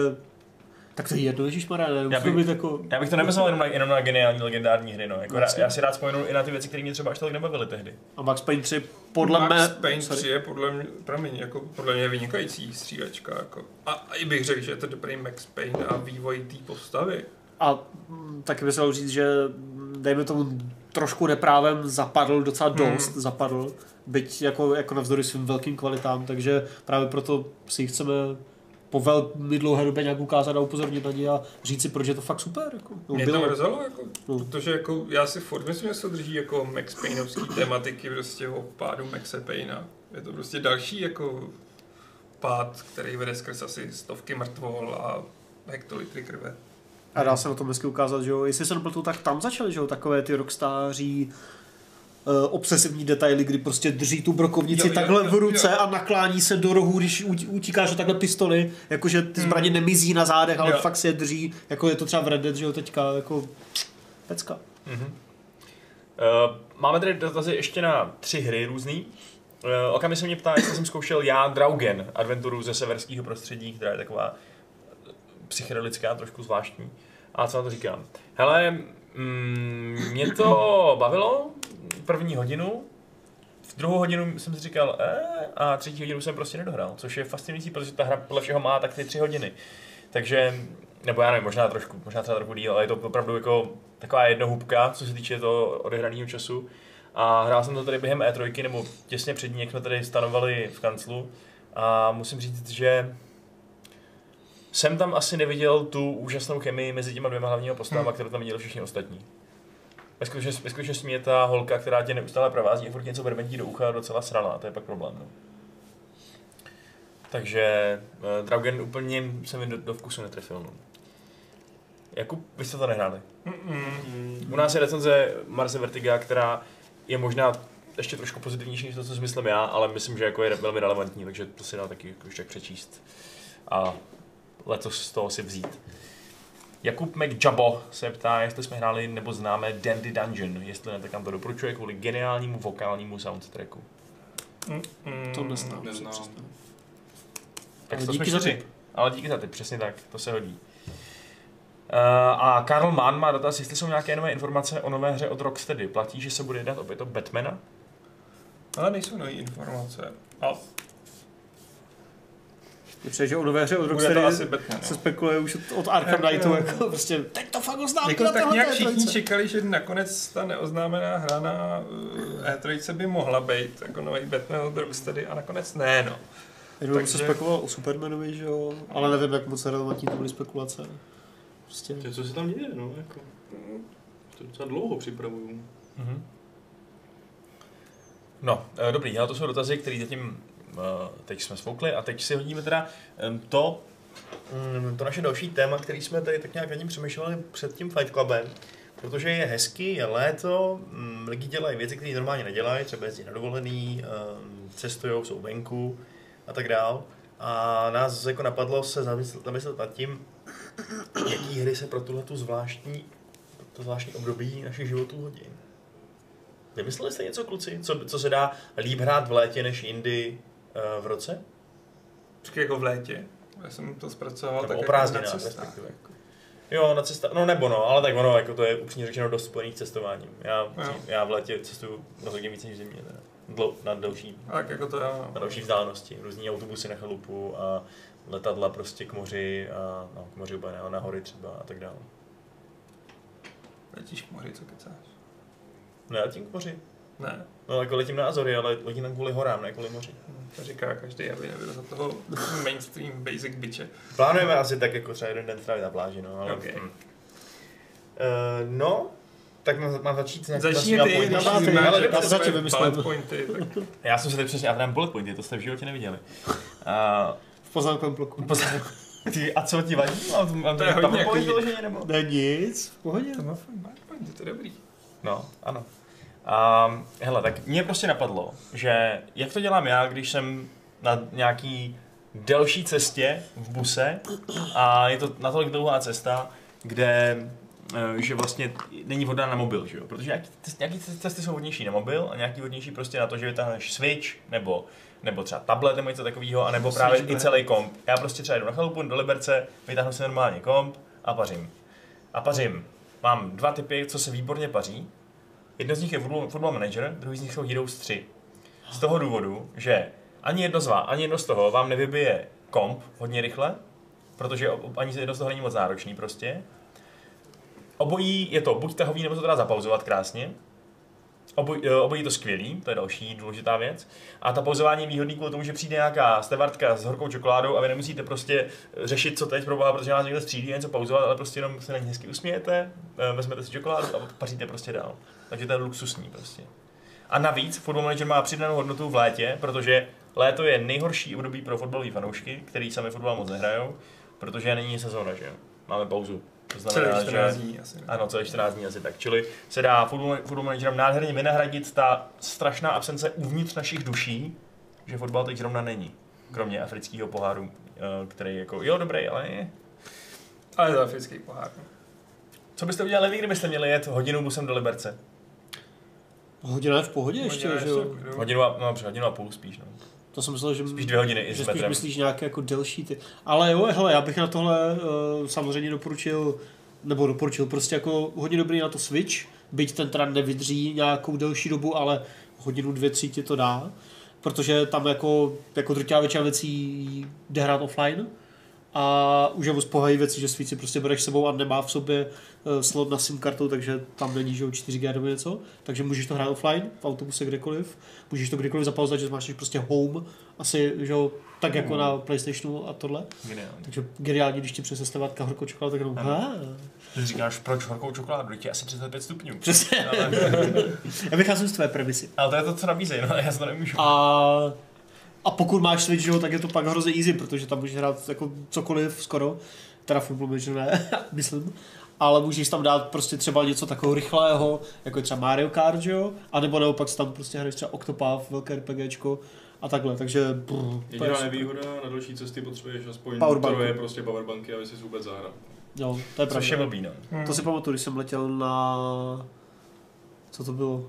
tak to je jedno, ježišmarja, ne, Já bych- být jako, Já bych to nemyslel jenom na, jenom na geniální legendární hry, no. Jako, já si rád vzpomenu i na ty věci, které mě třeba až tolik nebavily tehdy. a Max Payne 3 podle Max mé, Payne sorry. 3 je podle mě, promiň, jako podle mě vynikající střílečka. Jako. A, a, i bych řekl, že je to dobrý Max Payne a vývoj té postavy. A taky bych se dalo říct, že dejme tomu trošku neprávem zapadl, docela dost Hmm. zapadl, byť jako, jako navzdory svým velkým kvalitám, takže právě proto si ji chceme po velmi dlouhé době nějak ukázat a upozornit na ně a říct si, proč je to fakt super. Jako. No, Mě to bylo. mrzelo, jako, No. protože jako, já si furt myslím, že se drží jako Max Payneovský tematiky prostě o pádu Maxe Payna. Je to prostě další jako pád, který vede skrz asi stovky mrtvol a hektolitry krve. A dá se na tom hezky ukázat, že jo, jestli se nepletu, tak tam začaly, že jo, takové ty rockstáří obsesivní detaily, kdy prostě drží tu brokovnici Jo, jo, takhle jo, v ruce jo. a naklání se do rohu, když ut- utíká, že takhle pistoli, jakože ty zbraně nemizí na zádech, ale Jo. fakt si je drží, jako je to třeba v Red Dead, že jo, teďka, jako pecka. Uh, máme tady dotazy ještě na tři hry různý. Uh, Okami se mě ptá, jestli jsem zkoušel já Draugen, adventuru ze severského prostředí, která je taková eh, psychedelická, trošku zvláštní. A co na to říkám? Hele, mm, mě to bavilo první hodinu, v druhou hodinu jsem si říkal, eh, a třetí hodinu jsem prostě nedohrál, což je fascinující, protože ta hra podle všeho má tak ty tři hodiny. Takže, nebo já nevím, možná trošku, možná třeba trochu díl, ale je to opravdu jako taková jednohubka, co se týče toho odehraného času. A hrál jsem to tady během E3, nebo těsně před ní, jak jsme tady stanovali v kanclu. A musím říct, že jsem tam asi neviděl tu úžasnou chemii mezi těma dvěma hlavními postavami, kterou tam viděli všichni ostatní. Ve skutečnosti, mě ta holka, která tě neustále provází a furt něco brventí do ucha, docela srala, to je pak problém. No. Takže uh, Draugen úplně se mi do, do vkusu netrefil. No. Jakub, vy jste to nehráli. Mm-mm. U nás je recenze Marse Vertiga, která je možná ještě trošku pozitivnější než to, co si myslím já, ale myslím, že jako je velmi relevantní, takže to si dá taky jako už tak přečíst. A letos z toho si vzít. Jakub McJabo se ptá, jestli jsme hráli nebo známe Dandy Dungeon, jestli ne, tak nám to doporučuje kvůli geniálnímu vokálnímu soundtracku. Mm-mm. To neznám. Neznám. Tak Ale to díky jsme za čtyři. Ale díky za ty, přesně tak, to se hodí. Uh, a Karl Mann má dotaz, jestli jsou nějaké nové informace o nové hře od Rocksteady. Platí, že se bude jednat opět o Batmana? Ale nejsou nové informace. A Je přijde, že o nové hře od bude to Rocksteady asi Batman. se no. spekuluje už od, od Arkham Knightu, jako prostě, teď to fakt oznámí Jako na tak nějak všichni trojce. čekali, že nakonec ta neoznámená hra na uh, E3 by mohla být jako nový Batman od Rocksteady a nakonec ne, no. Jenom Takže- se spekuloval o Supermanovi, že jo, ale nevím, jak moc relevantní to byly spekulace. Prostě. Tě, co se tam děje, no, jako. To docela dlouho připravuju. Mm-hmm. No, eh, dobrý, ale to jsou dotazy, které zatím eh, teď jsme svoukli a teď si hodíme teda to, mm, to naše další téma, který jsme tady tak nějak nad ním přemýšleli před tím Fight Clubem, protože je hezky, je léto, mm, lidi dělají věci, které normálně nedělají, třeba jezdí na dovolený, em, cestujou, jsou venku a tak dál. A nás jako napadlo se zamyslet, zamyslet nad tím, jaký hry se pro tuhle tu zvláštní, to zvláštní období našich životů hodí. Vymysleli jste něco, kluci? Co, co se dá líp hrát v létě než jindy v roce? Počkej, jako v létě. Já jsem to zpracoval Nebo tak o jako na cestách. respektive. Jo, na cesta, no nebo no, ale tak ono, jako to je upřímně řečeno dost spojených cestováním. Já, Jo. já v létě cestuju rozhodně víc než v zimě, teda. Dlou, na delší, Tak jako to já. na delší vzdálenosti. Různý autobusy na chalupu a letadla prostě k moři a no, k moři úplně ne, na hory třeba a tak dále. Letíš k moři, co kecáš? Ne, letím k moři. Ne, No jako letím na Azory, ale letím tam kvůli horám, ne kvůli moři. To říká každý, aby nebyl za toho mainstream basic bitche. Plánujeme asi tak jako třeba jeden den strávit na pláži, no. Ale, Ok. hm. Uh, no, tak mám, mám začít nějak Začni ty, máte, ale bullet pointy, tak Já jsem se teď přesně, já tam bullet pointy, to jste v životě neviděli. Uh, V poznámkovém bloku. ty, a co ti vadí? Mám, mám To je tady hodně jako-? Ne nic, v pohodě. to má fakt bullet pointy, to je dobrý. No, ano. Um, hele, tak mě prostě napadlo, že jak to dělám já, když jsem na nějaký delší cestě v buse a je to natolik dlouhá cesta, kde eh, že vlastně není vhodná na mobil, že jo? Protože nějaký, cest- nějaký cest- cesty jsou vhodnější na mobil a nějaký vhodnější prostě na to, že vytáhneš switch nebo, nebo třeba tablet nebo něco takového, anebo Switch právě i celý komp. Já prostě třeba jdu na chalupu do Liberce, vytáhnu si normálně komp a pařím. A pařím. Mám dva typy, co se výborně paří. Jedno z nich je Football, Manager, druhý z nich jsou Heroes 3. Z toho důvodu, že ani jedno z vás, ani jedno z toho vám nevybije komp hodně rychle, protože ani jedno z toho není moc náročný prostě. Obojí je to buď tahový, nebo to teda zapauzovat krásně. Oboj, eh, obojí to skvělý, to je další důležitá věc. A ta pauzování je výhodný kvůli tomu, že přijde nějaká stevartka s horkou čokoládou a vy nemusíte prostě řešit, co teď proboha, protože vás někdo střídí a něco pauzovat, ale prostě jenom se na ně hezky usmějete, eh, vezmete si čokoládu a paříte prostě dál. Takže to je luxusní prostě. A navíc Football Manager má přidanou hodnotu v létě, protože léto je nejhorší období pro fotbalové fanoušky, který sami fotbal moc nehrajou, protože není sezóna, že jo? Máme pauzu. To Celý znamená, 14 že... dní asi. Ano, celé 14 dní asi tak. Čili se dá football, football managerem nádherně vynahradit ta strašná absence uvnitř našich duší, že fotbal teď zrovna není. Kromě afrického poháru, eh, který jako, jo, dobrý, ale je. Ale to africký pohár. no. Co byste udělali vy, kdybyste měli jet hodinu busem do Liberce? Hodina je v pohodě ještě, Hodina že jo? ještě. Hodinu a, no, hodinu a půl spíš, no. To jsem myslel, že... Spíš dvě hodiny i že spíš metrem. myslíš nějaké jako delší ty. Ale jo, hele, já bych na tohle uh, samozřejmě doporučil, nebo doporučil prostě jako hodně dobrý na to Switch, byť ten teda nevydrží nějakou delší dobu, ale hodinu, dvě, tři ti to dá, protože tam jako, jako drtivá většina věcí jde hrát offline a už je pohají věci, že si prostě bereš sebou a nemá v sobě uh, slot na SIM kartu, takže tam není, že jo, 4G nebo něco, takže můžeš to hrát offline, v autobuse kdekoliv, můžeš to kdykoliv zapauzovat, že máš prostě home, asi, že jo, tak jako na Playstationu a tohle. Geniální. Takže geniální, když ti přes stevátka horkou čokoládu, tak jenom. Ty říkáš, proč horkou čokoládu? Je asi 35 stupňů. Přesně. Ale, Já vycházím z tvé premisy. ale to je to, co nabízejí, no, já to nemůžu. A, a pokud máš Switch, že jo, tak je to pak hrozně easy, protože tam můžeš hrát jako cokoliv skoro. Teda Football Manager ne, myslím. Ale můžeš tam dát prostě třeba něco takového rychlého, jako je třeba Mario Kart, že jo? A nebo naopak tam prostě hraješ třeba Octopath, velké RPGčko a takhle, takže brr, to je Jediná nevýhoda na další cesty potřebuješ aspoň Powerbanku. troje prostě powerbanky, aby si vůbec zahrál. Jo, to je Což je pravda. blbý, no. Hmm. To si pamatuju, když jsem letěl na... Co to bylo?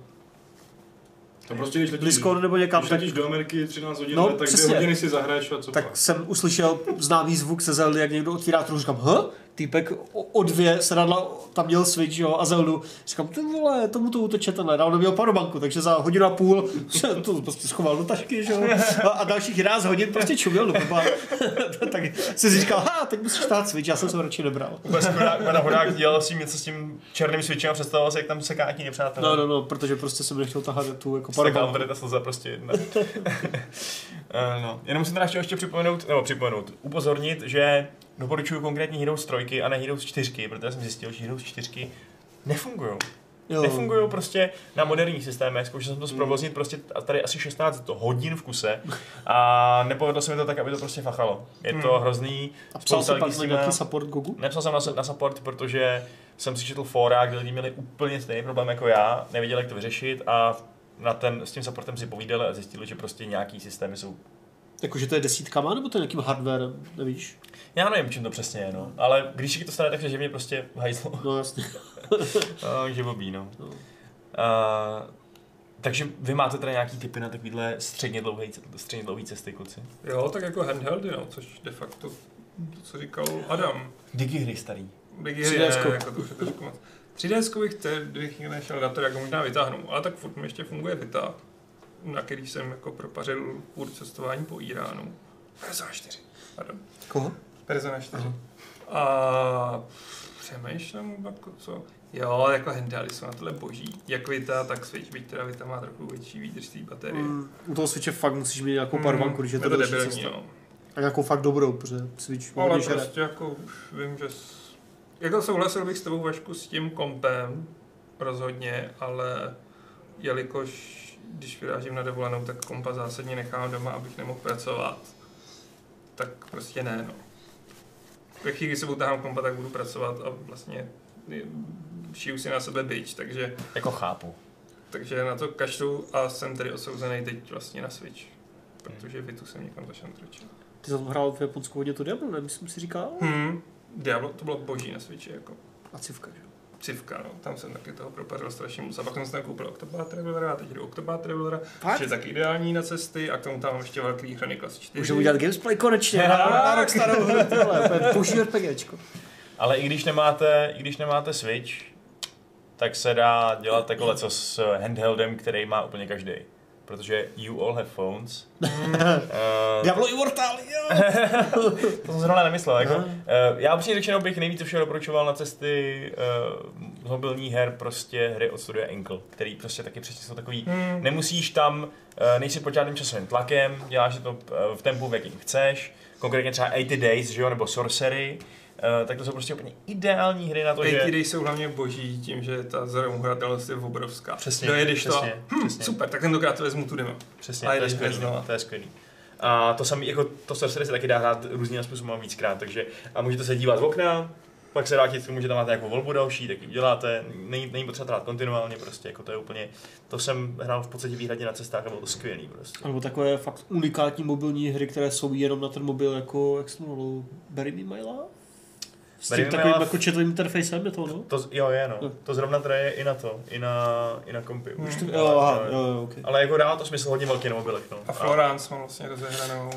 To prostě, když letíš, BlizzCon nebo někam, když tak, letíš do Ameriky 13 hodin, No, tak přesně. dvě hodiny si zahraješ a co tak pak? jsem uslyšel známý zvuk se Zeldy, jak někdo otvírá trhu, říkám, huh? Týpek o, o dvě sedadla, tam měl Switch, jo, a Zeldu. Říkám, ty vole, tomu to uteče tenhle, dávno měl parobanku, takže za hodinu a půl se to prostě schoval do tašky, že jo, a, a dalších 11 hodin prostě čuměl do blba. tak si si říkal, ha, teď musíš tát Switch, já jsem se ho radši nebral. Vůbec na hodák dělal si něco s tím černým switchem a představoval si, jak tam seká ti nepřátelé. No, no, no, protože prostě jsem nechtěl tahat tu jako Tak parobanku. ale tady ta slza prostě jedna. Eh, no. Jenom musím teda chtěl ještě připomenout, nebo připomenout, upozornit, že doporučuji konkrétně Heroes 3 a ne Heroes 4, protože jsem zjistil, že Heroes 4 nefungují. Jo. Nefungují prostě na moderních systémech, zkoušel jsem to zprovoznit prostě tady asi 16 hodin v kuse a nepovedlo se mi to tak, aby to prostě fachalo. Je to Hmm. hrozný, A psal jsem pak na nějaký support Gogu? Nepsal jsem na, na support, protože jsem si četl fóra, kde lidi měli úplně stejný problém jako já, nevěděli, jak to vyřešit a na ten, s tím supportem si povídali a zjistili, že prostě nějaký systémy jsou... Jakože to je desítkama, nebo to je nějakým hardwarem, nevíš? Já nevím, čím to přesně je, no. Ale když se ti to stane, tak že mě prostě hajzlo. No jasně. Takže blbý, no. No. Uh, takže vy máte teda nějaký typy na takovýhle středně dlouhé, středně dlouhé cesty, kluci? Jo, tak jako handheldy, no, což de facto to, co říkal Adam. Digihry starý. Digihry 3DS. ne, jako to už je trošku moc. 3DS bych bych nešel na to, jak ho možná vytáhnu, ale tak furt mi ještě funguje Vita, na který jsem jako propařil furt cestování po Iránu. Persona 4, pardon. Koho? Persona 4. Aha. A přemýšlím, jako co. Jo, jako handheldy jsou na tohle boží. Jak Vita, tak Switch, byť teda Vita má trochu větší výdrž té baterie. Mm, u toho Switche fakt musíš mít nějakou powerbanku, když je to to delší debilní, cesta. no. A nějakou fakt dobrou, protože Switch Ale prostě jako už vím, že... S... Jako souhlasil bych s tebou Vašku s tím kompem, rozhodně, ale jelikož když vyrážím na dovolenou, tak kompa zásadně nechám doma, abych nemohl pracovat, tak prostě ne, no. Ve chvíli, kdy se budu táhnout kompa, tak budu pracovat a vlastně šiju si na sebe byč, takže, Jako chápu. takže na to kašlu a jsem tedy osouzený teď vlastně na Switch. Protože Vitu jsem někam zašantročil. Ty jsi hrál v Japonsku hodně to Diablo, ne? Myslím si říkal? Hmm. Diablo, to bylo boží na Switchi, jako. A civka, že? jo? Civka, no. Tam jsem taky toho propařil strašně moc. A pak jsem si tam koupil Octopath Travelera a teď jdu Octopath Travelera, což je tak ideální na cesty a k tomu tam mám ještě velký hry Klasy 4. Můžeme udělat gamesplay konečně. Na, hru, je boží RPGčko. Ale i když nemáte, i když nemáte Switch, tak se dá dělat takhle co s handheldem, který má úplně každý. Protože you all have phones. uh, Diablo Immortal, jo! to jsem zrovna nemyslel. Jako, uh, já upřímně řečeno bych nejvíce všeho doporučoval na cesty uh, mobilních her prostě hry od studia Inkle, který prostě taky přesně jsou takový, Hmm. nemusíš tam, uh, nejsi pod žádným časovým tlakem, děláš to uh, v tempu, v jakým chceš, konkrétně třeba 80 Days, že jo, nebo Sorcery, tak to jsou prostě úplně ideální hry na to, že... Ty jsou hlavně boží tím, že ta zrovna hratelnost je obrovská. Přesně, Dojedeš to, přesně, hm, přesně. super, tak tentokrát to vezmu tu demo. Přesně, A to je skvělý, to je skvělý. A to samý, jako to Sorcery se taky dá hrát různým způsobem víckrát, takže a můžete se dívat z okna, pak se vrátit k tomu, že tam máte nějakou volbu další, tak ji uděláte, není, není potřeba to hrát kontinuálně, prostě jako to je úplně, to jsem hrál v podstatě výhradně na cestách a bylo to skvělý prostě. Nebo takové fakt unikátní mobilní hry, které jsou jenom na ten mobil, jako, jak se to jmenovalo, Bury Me My Love? S tím takovým Love. jako četovým interfacem je to, no? To, jo, je no, Jo. to zrovna teda je i na to, i na, i na kompy. Hmm. už. To, Ale- jo, aha, jo, jo, okay. Ale jako dává to smysl hodně velký na mobilech, no. A Florence mám vlastně rozehranou.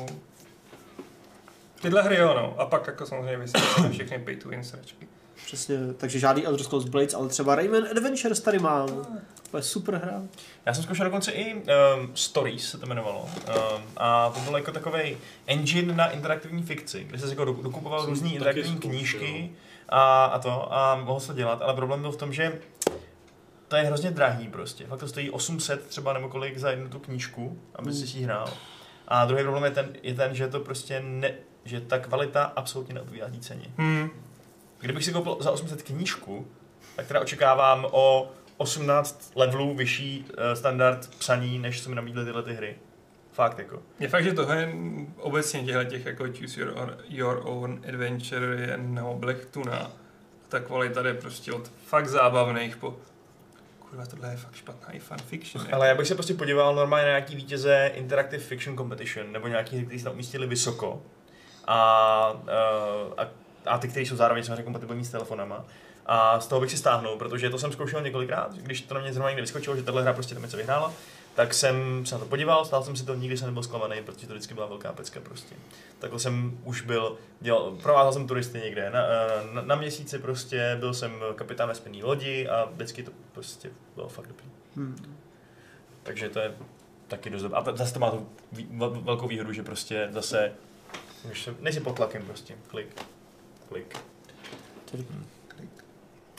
Tyhle hry jo, no. A pak jako samozřejmě vysvětlím všechny pay to win sračky. Přesně, takže žádný Elder Scrolls Blades, ale třeba Rayman Adventures tady mám. To je super hra. Já jsem zkoušel dokonce i um, Stories, se to jmenovalo. Um, a to byl jako takový engine na interaktivní fikci, kde se jako do- dokupoval různé interaktivní zkoušel. knížky a, a to a mohl se dělat, ale problém byl v tom, že to je hrozně drahý prostě. Fakt to stojí 800 třeba nebo kolik za jednu tu knížku, aby si ji hrál. A druhý problém je ten, je ten že to prostě ne, že ta kvalita absolutně neodpovídá ceně. Hmm. Kdybych si koupil za 800 knížku, tak teda očekávám o 18 levelů vyšší eh, standard psaní, než co mi nabídly tyhle ty hry. Fakt jako. Je fakt, že tohle je obecně těchto těch jako choose your, own- your own adventure je na oblech tuna. Ta kvalita jde prostě od fakt zábavných po kurva, tohle je fakt špatná i fanfiction. Ale já bych se prostě podíval normálně na nějaký vítěze Interactive Fiction Competition, nebo nějaký, hry, kteří se tam umístili vysoko. A, eh, a, a ty, kteří jsou zároveň samozřejmě kompatibilní s telefonama. A z toho bych si stáhnul, protože to jsem zkoušel několikrát, když to na mě zrovna někde vyskočilo, že tahle hra prostě tam něco vyhrála, tak jsem se na to podíval, stál jsem si to, nikdy jsem nebyl zklamaný, protože to vždycky byla velká pecka prostě. Takhle jsem už byl, dělal, provázel jsem turisty někde, na, eh, na, na měsíci prostě, byl jsem kapitán vesmírné lodi a vždycky to prostě bylo fakt dobrý. Hmm. Takže to je taky dost dobré. A zase to má tu velkou výhodu, že prostě zase už se, nejsi pod tlakem prostě. Klik. Klik.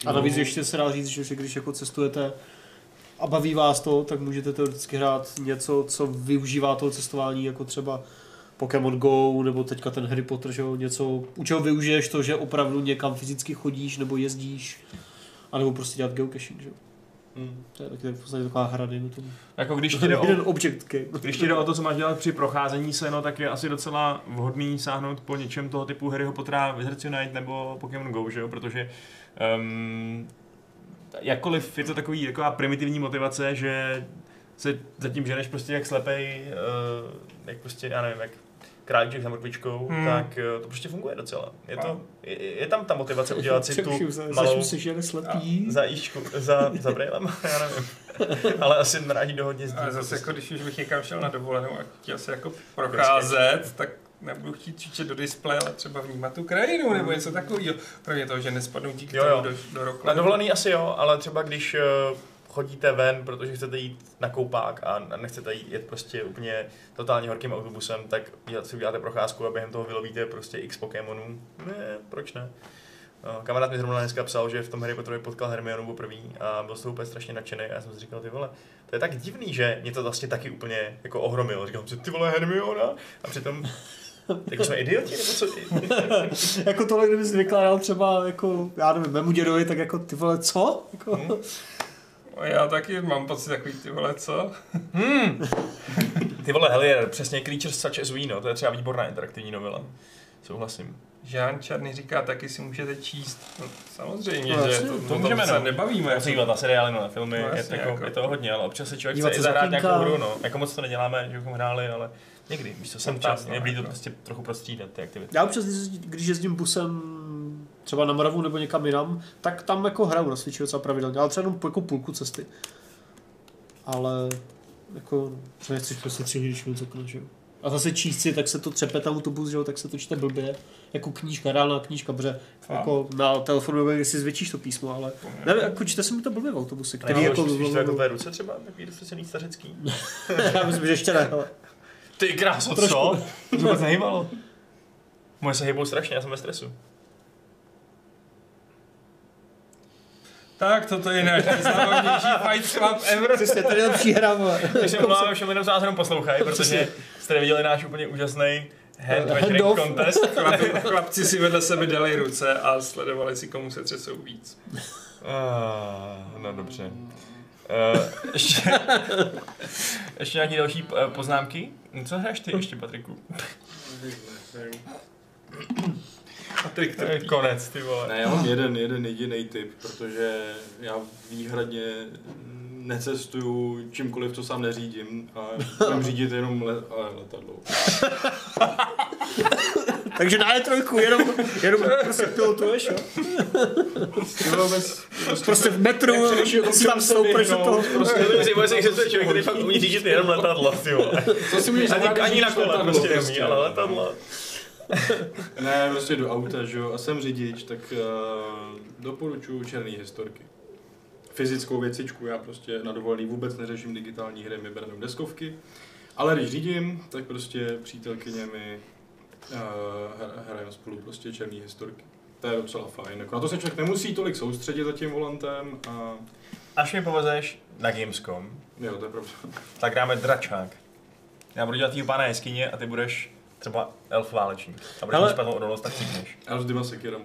A navíc ještě se dá říct, že že když jako cestujete a baví vás to, tak můžete teoreticky hrát něco, co využívá toho cestování, jako třeba Pokémon Go, nebo teďka ten Harry Potter, že jo, něco, u čeho využiješ to, že opravdu někam fyzicky chodíš, nebo jezdíš, anebo prostě dělat geocaching, že jo. Mm. To je taky v podstatě taková hra, dejme tomu. Jako když ti jde o, Jeden object game. když ti jde o to, co máš dělat při procházení se, no, tak je asi docela vhodný sáhnout po něčem toho typu Harryho Pottera, Wizards Unite nebo Pokémon Go, že jo? Protože um, jakkoliv je to takový, taková primitivní motivace, že se zatím ženeš prostě jak slepej, uh, jak prostě, já nevím, jak králíček za mrkvičkou, Hmm. tak uh, to prostě funguje docela. Je, to, je, je tam ta motivace udělat si tu malou Začnu se, že slepý. za jíčku, za, za brejlem, já nevím. Ale asi naráží do hodně zdí. Ale zase jako když už bych někam šel na dovolenou a chtěl se jako procházet, tak nebudu chtít křičet do displeje, ale třeba vnímat tu krajinu nebo něco takového. Kromě toho, že nespadnu díky Jo, tomu jo. do, do roku. Na dovolený asi jo, ale třeba když eh, chodíte ven, protože chcete jít na koupák a nechcete jít jet prostě úplně totálně horkým autobusem, tak si uděláte procházku a během toho vylovíte prostě x Pokémonů. Ne, proč ne? No, kamarád mi zrovna dneska psal, že v tom Harry Potterovi potkal Hermionu poprvé a byl z toho úplně strašně nadšený a já jsem si říkal, ty vole, to je tak divný, že mě to vlastně taky úplně jako ohromilo. Říkal jsem si, ty vole Hermiona a přitom jako jsme idioti, nebo co? jako tohle, kdybys vykládal třeba, jako, já nevím, mému dědovi, tak jako ty vole, co? Jako, Hm? A Já taky mám pocit takový ty vole, co? Ty vole, Hellier, přesně Creatures Such as We, no, to je třeba výborná interaktivní novela. Souhlasím. Žán Čarný říká, taky si můžete číst. No, samozřejmě, No, že jasně, to, to to můžeme, se no. nebavíme. Musí dívat na seriály, no, na filmy, No, no, je, jasně, jako, jako. je to hodně, ale občas se člověk Dívat chce i zahrát nějakou hru, no. Jako moc to neděláme, že bychom hráli, ale někdy, víš co, jsem no, mě to jako. prostě trochu prostřídat ty aktivity. Já občas, když- když jezdím busem třeba na Moravu nebo někam jinam, tak tam jako hraju na Switchi docela pravidelně, ale třeba jenom jako půlku cesty. Ale jako, nechci prostě tři když něco okno, že jo. A zase číst si, tak se to třepe tam autobus, že jo, tak se to čte blbě. Jako knížka, reálná knížka, protože A? jako na telefonu nevím, jestli zvětšíš to písmo, ale nevím, jako čte se mi to blbě v autobuse, který Který jako... jako, to jako ruce třeba, takový dostatečný stařecký. já myslím, že ještě ne, ale Ty kráso, Trošku. co? To mě vůbec nejímalo. Moje se hýbou strašně, já jsem ve stresu. Tak, toto je náš nejslavnější Fight Club ever. přesně, tady je lepší hra. Takže omlouvám všem jenom, co nás jenom poslouchají, protože jste neviděli náš úplně úžasný hand contest. Chlapci si vedle sebe dali ruce a sledovali si, komu se třesou víc. Uh, no dobře. Uh, ještě, ještě nějaké další uh, poznámky? Co hraješ ty ještě, Patriku? Patrik To je trpí. konec, ty vole. Ne, já mám jeden, jeden jediný tip, protože já výhradně necestuju čímkoliv, co sám neřídím a budem řídit jenom le, letadlo. Takže na E3 jenom, jenom prostě pilotuješ, jo? Jo, bez, Prostě v metru si tam se stoupneš do toho. prostě. Si, že to je člověk, který fakt umí řídit jenom letadlo, ty vole. Co si můžeš Ani, ani na kole prostě neumí, ale letadlo. Ne, prostě do auta, že jo, a jsem řidič, tak uh, doporučuji černý historky. Fyzickou věcičku, já prostě na dovolený vůbec neřeším digitální hry, my bereme deskovky. Ale když řídím, tak prostě přítelkyně mi uh, hrajeme spolu prostě černý historky. To je docela fajn. Jako na to se člověk nemusí tolik soustředit za tím volantem a Až mi povezeš na Gamescom, jo, to je pravda. tak dáme dračák. Já budu dělat tý pána jeskyně a ty budeš třeba elf válečník. A budeš mít špatnou odolnost, tak cítneš. Já s dvěma sekirama.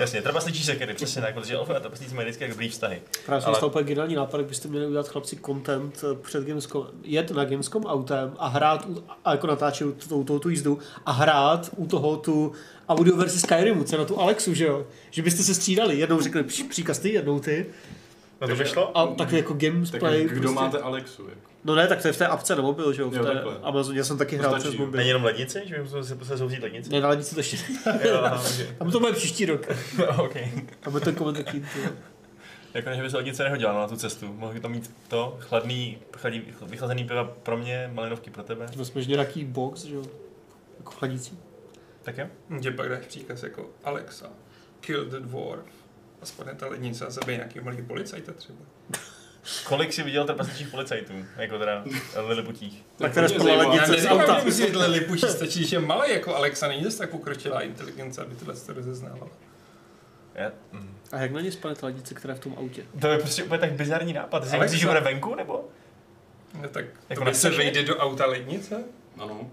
Jasně, trpasličí sekery, přesně tak, protože elfové a trpaslíci mají vždycky dobrý vztahy. Právě jsem Ale- dostal úplně geniální nápad, jak byste měli udělat chlapci content eh, před Gamescom, jet na Gamescom autem a hrát, a jako natáčet tou, tou, tu jízdu a hrát u toho tu audio verzi Skyrimu, co na tu Alexu, že jo? Že byste se střídali, jednou řekli pří- příkaz ty, jednou ty, No to by šlo? a tak jako Tak gameplay. kdo prostě. máte Alexu? Jako? No ne, tak to je v té apce na mobil, že jo? V Jo, té takhle. Amazoně jsem taky To hrál stačí, přes jo. mobil. Není jenom lednice, že bychom se se souzít lednice? Ne, na lednici to ještě. Jo, okay. Tam to bude příští rok. OK. A bude to koment taky. ty jo. Jako než by se lednice nehodila no, na tu cestu. Mohli to mít to, chladný, chladý, vychlazený piva pro mě, malinovky pro tebe. To jsme nějaký box, že jo? Jako chladící. Tak jo? Že pak dáš příkaz jako Alexa, kill the dwarf. A spadne ta lednice a zabije nějaký malý policajta třeba. Kolik jsi viděl trpasličích policajtů? Jako teda liliputích. Tak teda spolu lednice Já z auta. být lilipučí, stačí, že je malý jako Alexa, není zase tak pokročilá inteligence, aby tyhle to rozeznávala. Mm. A jak na ně spadne ta lednice, která je v tom autě? To je prostě úplně tak bizarní nápad. Ale myslíš, že bude venku, nebo? No tak Jako to se vejde do auta lednice? Ano,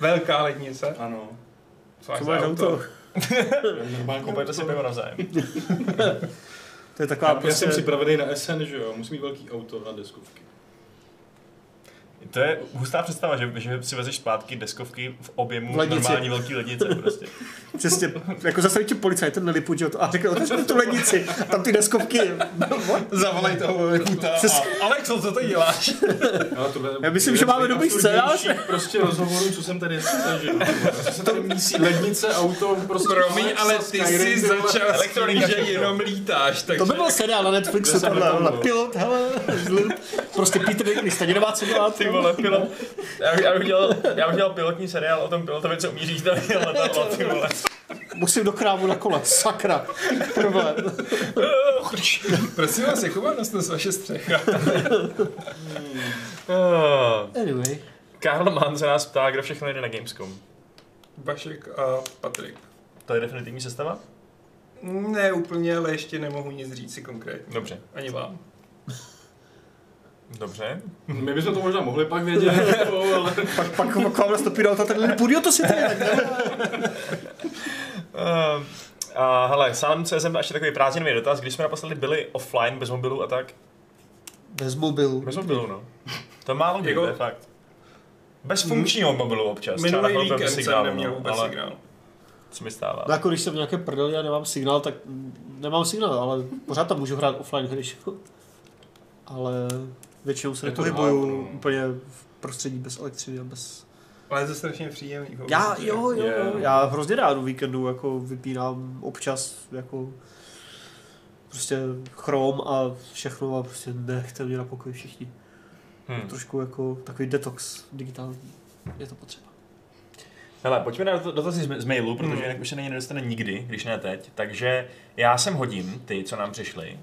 Velká lednice? ano. Co máš Co za máš auto? Normálně Koupejte si pivo navzájem. To je taková Já, já prostě... jsem připravený na SN, že jo, musím mít velký auto na deskovky. To je hustá představa, že, že si vezeš zpátky deskovky v objemu V lednici. normální velký lednice prostě. Přesně, jako zase ti policajt, ten že jo, a řekl, otevřte tu lednici, a tam ty deskovky. Zavolej toho liliputa Přes- a co to děláš? Tohle Já myslím, že máme dobrý scénář. Prostě rozhovorů, co jsem tady zažil. Co se tady mísí lednice, auto, prostě... Promiň, ale ty jsi začal s že jenom lítáš, takže... To by byl seriál na Netflixu, tohle, pilot, hele, prostě Peter Dinklage stejně nemá co dělat. Vole, pilot. Já bych, já bych, dělal, já bych dělal pilotní seriál o tom pilotovi, co umí říct letadlo, ty vole. Musím do krámu na kole, sakra. Problém. Prosím vás, jakou má nosnost vaše střecha? Ah. Anyway. Karl Mann se nás ptá, kdo všechno jde na Gamescom. Vašek a Patrik. To je definitivní sestava? Ne úplně, ale ještě nemohu nic říct si konkrétně. Dobře. Ani vám. Dobře. My bychom to možná mohli pak vědět, jako, ale... Pak, pak, pak vám nastupí do auta ten lilipuč, jo, to si ty, tak nevím. Uh, a hele, sám CSM ještě takový prázdninový dotaz, když jsme naposledy byli offline, bez mobilu a tak. Bez mobilu. Bez mobilu, no. To málo kdy, Jako- je fakt. Bez funkčního mobilu občas. třeba Minulý víkend bez jsem signálu, neměl no, vůbec ale signál. Co mi stává? No jako když jsem v nějaké prdeli a nemám signál, tak nemám signál, ale pořád tam můžu hrát offline hry. Ale většinou se nepohybuju dávno. úplně v prostředí bez elektřiny a bez... Ale je to strašně příjemný. Já, vůbec, jo, jo, Je. jo, já hrozně rád o víkendu jako vypínám občas jako prostě chrom a všechno a prostě nechte mě na pokoji všichni. Hmm. Trošku jako takový detox digitální. Je to potřeba. Hele, pojďme na dot- dotazy z, z mailu, protože Hmm. jinak už se na ně nedostane nikdy, když ne teď. Takže já sem hodím ty, co nám přišli.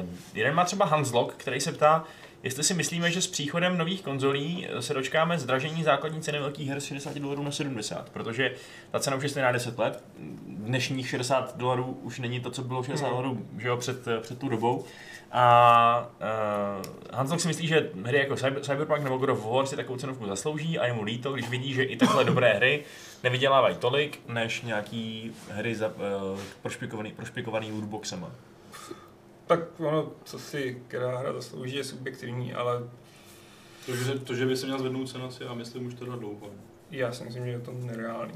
Uh, jeden má třeba Hanslok, který se ptá, jestli si myslíme, že s příchodem nových konzolí se dočkáme zdražení základní ceny velkých her z 60 dolarů na 70, protože ta cena už je stejná 10 let. Dnešních 60 dolarů už není to, co bylo 60 Hmm. dolarů že jo, před, před tu dobou. A uh, Hanslok si myslí, že hry jako Cyber, Cyberpunk nebo God of War si takovou cenovku zaslouží a je mu líto, když vidí, že i takhle dobré hry nevydělávají tolik, než nějaký hry za, uh, prošpikovaný, prošpikovaný lootboxema. Tak ono, co si která hra zaslouží, je subjektivní, ale To, že, to, že by se měl zvednout cena, si já myslím už teda dlouho. já si myslím, že je to nereálný.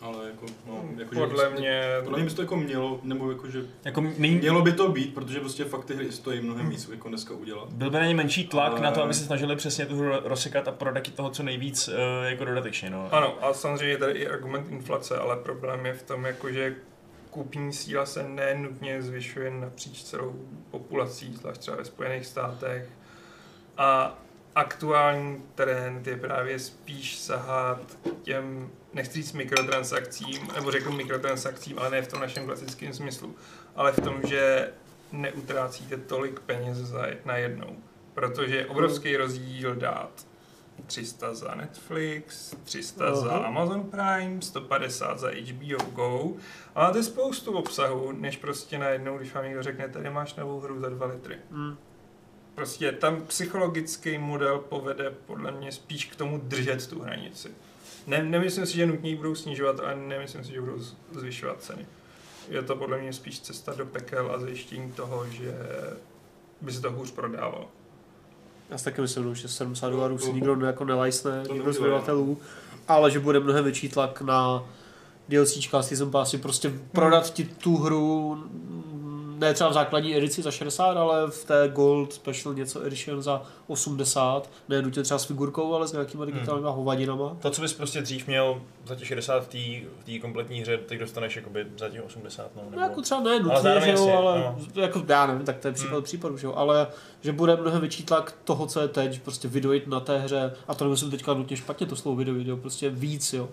Ale jako, no, jako Podle že, mě... Podle mě by to jako mělo, nebo jako, že Jako není, mělo by to být, protože prostě fakt ty hry stojí mnohem víc jako dneska udělat. byl by na ně menší tlak Ale- na to, aby se snažili přesně tu hru rozsekat a prodat toho co nejvíc uh, jako dodatečně. No. Ano, a samozřejmě je tady i argument inflace, ale problém je v tom, jako, že kupní síla se nenutně zvyšuje napříč celou populací, zvlášť třeba ve Spojených státech. A aktuální trend je právě spíš sahat těm, nechci říct mikrotransakcím, nebo řeknu mikrotransakcím, ale ne v tom našem klasickém smyslu, ale v tom, že neutrácíte tolik peněz za, na jednou. Protože je obrovský rozdíl dát 300 za Netflix, 300 za Aha. Amazon Prime, 150 za HBO Go. A máte spoustu obsahu, než prostě najednou, když vám někdo řekne, tady máš novou hru za 2 litry. Hmm. Prostě tam psychologický model povede podle mě spíš k tomu držet tu hranici. Ne, nemyslím si, že nutně ji budou snižovat, ale nemyslím si, že budou zvyšovat ceny. Je to podle mě spíš cesta do pekel a zajištění toho, že by se to hůř prodávalo. Já si taky myslím, že 70 dolarů si nikdo ne- jako nelajsne, nikdo z neudělá. vydavatelů, ale že bude mnohem větší tlak na DLCčka, Season Passy, prostě prodat ti tu hru ne třeba v základní edici za 60, ale v té Gold Special něco edition za 80, ne nutně třeba s figurkou, ale s nějakýma digitálníma hovadinama. To, co bys prostě dřív měl za těch 60 v té kompletní hře, teď dostaneš jakoby za těch 80. No, nebo... No jako třeba ne nutně, zároveň že jo, jasně, ale no. jako já nevím, tak to je případ Hmm. případu, že jo, ale že bude mnohem větší tlak toho, co je teď, prostě vydojit na té hře, a to nemyslím teďka nutně špatně to slovo vydojit, jo, prostě víc, jo.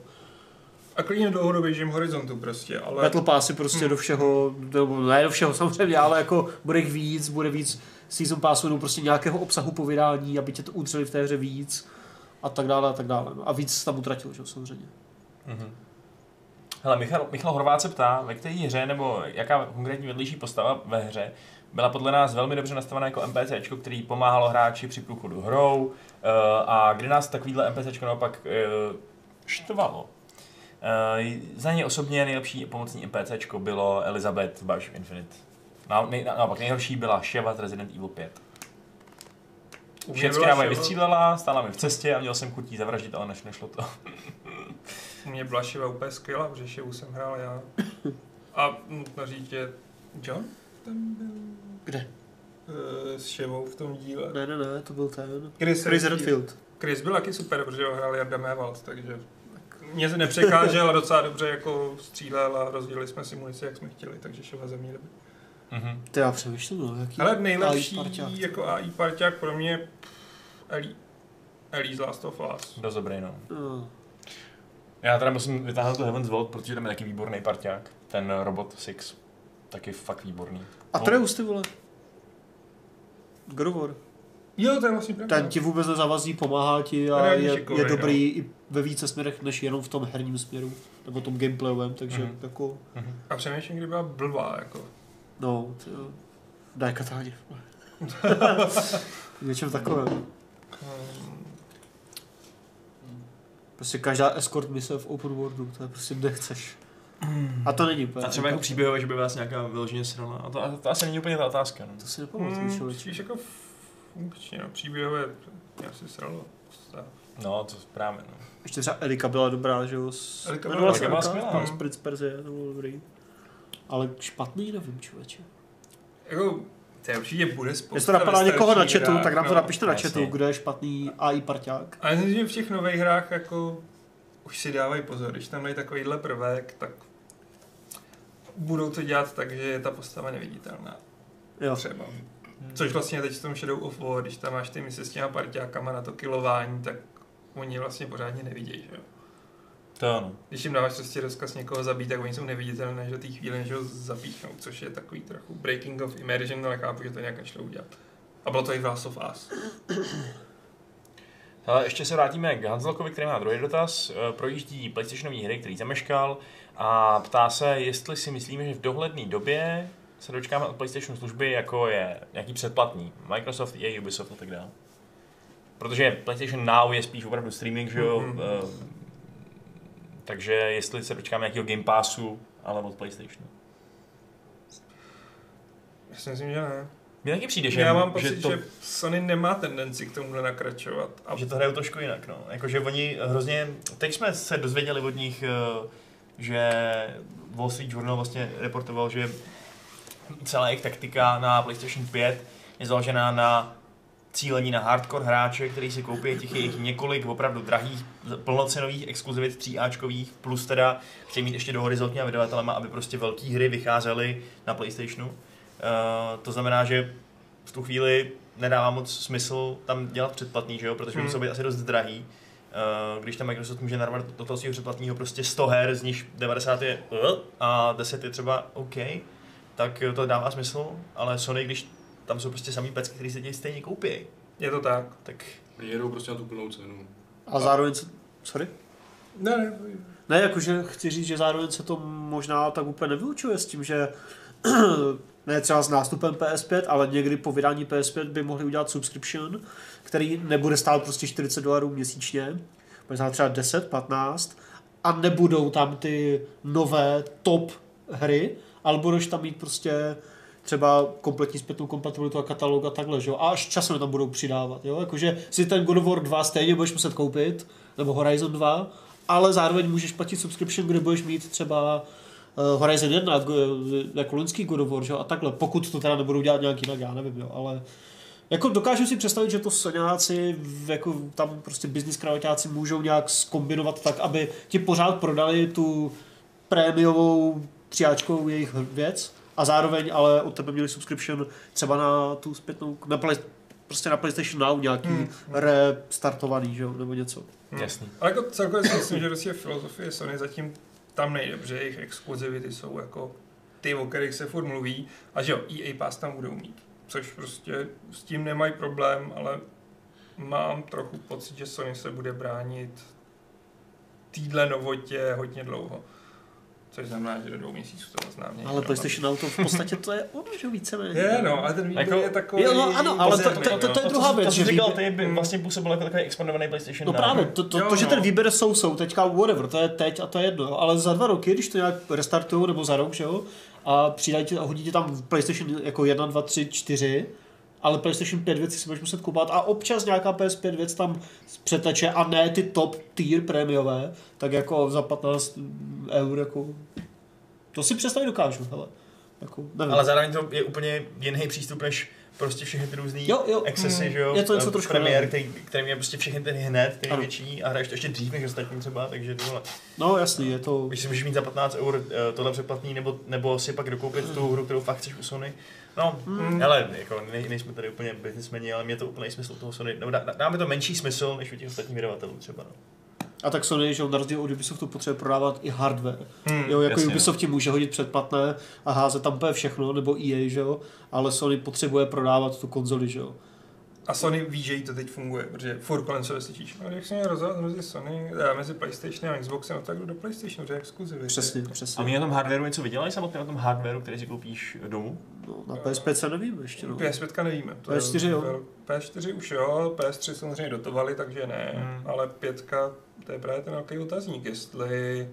A klidně dlouhodobějším horizontu prostě, ale... Battle Passy prostě Hmm. do všeho, nebo ne do všeho samozřejmě, ale jako bude jich víc, bude víc Season nebo prostě nějakého obsahu po vydání, aby tě to udrželi v té hře víc a tak dále a tak dále. No. A víc tam utratil, že jo, samozřejmě. Mhm. Hele, Michal, Michal Horvát se ptá, ve které hře nebo jaká konkrétní vedlejší postava ve hře byla podle nás velmi dobře nastavená jako NPC, který pomáhalo hráči při průchodu hrou uh, a kdy nás takovýhle NPC naopak uh, štvalo. Uh, za ně osobně nejlepší pomocní NPC bylo Elizabeth Bioshock Infinite. Na, nej, na, naopak nejhorší byla Sheva z Resident Evil 5. U mě Všechny byla nám je Sheva- vystřílela, stála mi v cestě a měl jsem chutí zavraždit, ale než nešlo to. U mě byla Shiva úplně skvělá, protože Shivu jsem hrál já. A nutno říct, že John tam byl Kde? eh, s Shivou v tom díle. Ne, ne, ne, to byl ten. Chris, Chris Redfield. Chris byl taky super, protože ho hrál Jarda Mévald, takže mě se nepřekážel a docela dobře jako střílel a rozdělili jsme si munici, jak jsme chtěli, takže Shiva za mě dobrý. Mhm. To já přemýšlím, no, jaký Ale nejlepší AI parťák. jako AI parťák pro mě Ellie. Ellie z Last of Us. Dost dobrý, no. No. Já teda musím vytáhnout tu Heaven's Vault, protože tam je taky výborný parťák. Ten robot Six. Taky fakt výborný. A Treus, ty vole. War. Jo, to je vlastně pravda. Ten ti vůbec nezavazí, pomáhá ti a je, šikovnej, je no. dobrý i ve více směrech, než jenom v tom herním směru. Nebo tom gameplayovém, takže Mhm. jako, A přemýšlím, kdy byla blbá, jako. no, ty jo. Daj katáně. Něčem takovém. Um, Prostě každá escort mise v open worldu, to je prostě nechceš. A to není úplně. A třeba jako příběhové, že by vás nějaká vyloženě srala. A to, a to asi není úplně ta otázka. No. To si nepamatuju, hmm, člověče. spíš jako funkčně, no, příběhové, já si sralo. no, to právě. No. Ještě třeba Erika byla dobrá, že jo? S... Erika jmenovala byla- se Erika byla skvělá. Z Prince Perzie, to bylo dobrý. Ale špatný nevím, člověče. Jako, to je určitě bude spousta Jestli to napadá někoho na chatu, hrách, tak nám to no. napište na chatu, kdo je špatný AI parťák. Ale myslím, že v těch nových hrách jako už si dávají pozor, když tam dají takovýhle prvek, tak budou to dělat tak, že je ta postava neviditelná. Jo. Třeba. Což vlastně teď v tom Shadow of War, když tam máš ty mise s těma parťákama na to kilování, tak oni vlastně pořádně nevidějí, že jo. To ano. Když jim dáváš prostě rozkaz někoho zabít, tak oni jsou neviditelné až do té chvíle, než ho zapíchnou, což je takový trochu breaking of immersion, ale chápu, že to nějak nešlo udělat. A bylo to i v Last of Us. Ale ještě se vrátíme k Hanzlokovi, který má druhý dotaz. Eh, Projíždí PlayStationové hry, který zameškal a ptá se, jestli si myslíme, že v dohledné době se dočkáme od PlayStation služby, jako je nějaký předplatný. Microsoft, EA, Ubisoft a tak dále. Protože PlayStation Now je spíš opravdu streaming, že jo? Mhm. Eh, Takže jestli se dočkáme nějakého Game Passu, ale od PlayStationu. Já si myslím, že ne. Mně taky přijde, že, Já mám pocit, že, to, že Sony nemá tendenci k tomuhle nakračovat. A že to hrajou trošku jinak, no. Jakože oni hrozně, teď jsme se dozvěděli od nich, eh, že Wall Street Journal vlastně reportoval, že celá jejich taktika na PlayStation 5 je založená na cílení na hardcore hráče, který si koupí těch jejich několik opravdu drahých plnocenových exkluzivit tříáčkových, plus teda chtějí mít ještě dohody s velkými vydavatelema, aby prostě velké hry vycházely na PlayStationu. Uh, to znamená, že v tu chvíli nedává moc smysl tam dělat předplatný, že jo? protože Hmm. musí být asi dost drahý. Uh, když tam Microsoft může narvat do toho svého předplatného prostě 100 her, z nich 90 je uh, a 10 je třeba OK, tak to dává smysl, ale Sony, když tam jsou prostě samý pecky, který se ti stejně koupí, je to tak. tak jedou prostě na tu plnou cenu. A zároveň se... Sorry? Ne, ne, Ne, jakože chci říct, že zároveň se to možná tak úplně nevylučuje s tím, že ne třeba s nástupem PS5, ale někdy po vydání PS5 by mohli udělat subscription, který nebude stát prostě 40 dolarů měsíčně, možná třeba 10, 15 a nebudou tam ty nové top hry, ale budeš tam mít prostě třeba kompletní zpětnou kompatibilitu a katalog a takhle, že jo? A až časem tam budou přidávat, jo? Jakože si ten God of War 2 stejně budeš muset koupit, nebo Horizon 2, ale zároveň můžeš platit subscription, kde budeš mít třeba uh, Horizon 1, go- jako loňský God of War, že? jo, a takhle, pokud to teda nebudou dělat nějak jinak, já nevím, jo, ale jako dokážu si představit, že to Soňáci, jako tam prostě business kravaťáci můžou nějak skombinovat tak, aby ti pořád prodali tu prémiovou třiáčkovou jejich věc a zároveň ale od tebe měli subscription třeba na tu zpětnou, na play, prostě na PlayStation Now nějaký Hmm. hmm. restartovaný, že jo, nebo něco. Hmm. Jasný. Ale jako celkově si myslím, že prostě filozofie Sony zatím tam nejde, protože jejich exkluzivity jsou jako ty, o kterých se furt mluví a že jo, EA Pass tam budou mít. Což prostě s tím nemají problém, ale mám trochu pocit, že Sony se bude bránit týdle novotě hodně dlouho. Což znamená, že do dvou měsíců to oznámí. Ale PlayStation Now to v podstatě to je ono, že víceméně. Je, no, a ten výběr Jako- je takový... Jo, no, ano, ale to- to- to- to je to, druhá věc, to, co říkal ty, by Mm. vlastně působil jako takový expandovaný PlayStation No právě, to, to, to, že no. ten výběr jsou, jsou teďka whatever, to je teď a to je jedno, ale za dva roky, když to nějak restartují nebo za rok, že jo, a přidají a hodí ti tam PlayStation jako 1, 2, 3, 4, ale PlayStation 5 věci si budeš muset kupovat a občas nějaká PS5 věc tam přeteče a ne ty top tier prémiové, tak jako za 15 eur, jako, to si představit dokážu, hele. Jako, nevím. Ale zároveň to je úplně jiný přístup, než prostě všechny ty různý Jo, jo, excesy, mm, že jo? je to něco eh, trošku Premiér, který, který mě prostě všechny ty hned, ty Ano. největší a hraješ to ještě dřív než ostatní třeba, takže tohle. no jasný, je to... Když si můžeš mít za 15 eur eh, tohle předplatný, nebo, nebo si pak dokoupit tu hru, kterou fakt chceš u Sony. No, Mm. ale jako ne, nejsme tady úplně businessmeni, ale mě to úplně smysl toho Sony, nebo dá, dáme to menší smysl, než u těch ostatních vydavatelů třeba. No. A tak Sony, že na rozdíl od Ubisoftu potřebuje prodávat i hardware. Hmm. Jo, jako jasně. Ubisoft ti může hodit předplatné a házet tam úplně všechno, nebo EA, že jo, ale Sony potřebuje prodávat tu konzoli, že jo. A Sony ví, že jí to teď funguje, protože furt kolem sebe slyšíš. A jak se mě rozhodl mezi Sony, a mezi PlayStation a Xboxem, no tak jdu do PlayStationu, že je exkluzivity. Přesně, A přesně. oni na tom hardwareu něco vydělají samotně na tom hardwareu, který si koupíš domů? No, na PS5 se nevím ještě, no. PS5 nevíme. To PS4 je, jo. PS4 už jo, PS3 samozřejmě dotovali, takže ne, Hmm. ale pětka, to je právě ten velký otazník, jestli,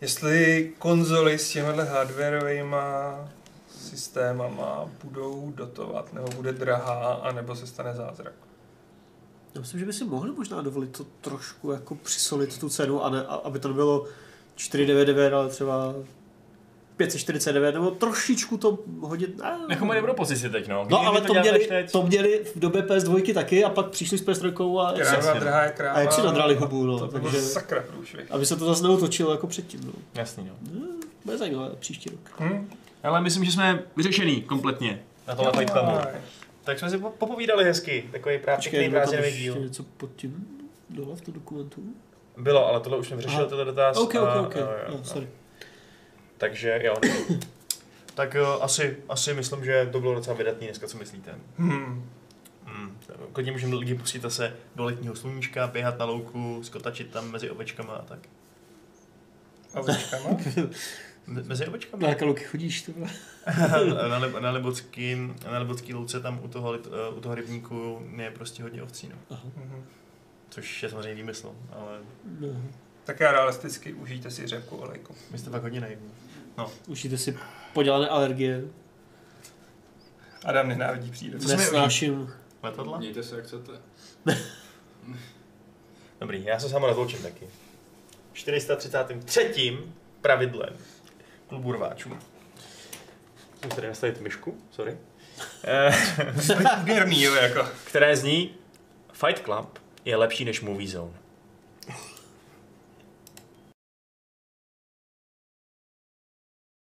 jestli konzoly s těmihle hardwareovými systémama budou dotovat, nebo bude drahá, anebo se stane zázrak. Já myslím, že by si mohli možná dovolit to trošku jako přisolit tu cenu, a ne, a- aby to nebylo 499, ale třeba 549, nebo trošičku to hodit. Ne, Jako mají dobrou pozici teď, no. No ale to dělali měli, teď- to měli v době PS2 taky a pak přišli s PS3 a, Kráva, Jasně, no. drahá je kráva. a jak si nadrali hubu, no. To takže, sakra průšvih. aby se to zase neotočilo jako předtím, no. Jasný, no. Bude zajímavé příští rok. Hm? Ale myslím, že jsme vyřešený kompletně. na tohle. Aj. Tak jsme si po- popovídali hezky, takový právě Počkej, pěkný bylo tam prázdninový ještě díl. něco pod tím dole v tom dokumentu? Bylo, ale tohle už jsem vyřešil, Aha. tenhle dotaz. OK, OK, OK. No, no. sorry. Takže jo. tak jo, asi, asi myslím, že to bylo docela vydatný dneska, co myslíte? Hmm. Hmm. Klidně můžeme lidi pustit zase do letního sluníčka, běhat na louku, skotačit tam mezi ovečkama a tak. A očkama? Me- Mezi ovečkama? Na jaké luky chodíš, to bylo? na, Lib- na, Libocký, na Libocký louce tam u toho, eh, u toho rybníku je prostě hodně ovcí, no. Mhm. Což je samozřejmě výmysl, ale No. Tak já realisticky užijte si řepku olejku. my jste fakt hodně naivní. Užijte si podělané alergie. Adam nenávidí přírodu. Nesnáším. Letadla? Mějte se, jak chcete. Dobrý, já se sama rozloučím taky. 433. pravidlem klubu rváčů. Musím tady nastavit myšku, sorry. Eh, Germí, jo, jako. které zní Fight Club je lepší než Movie Zone.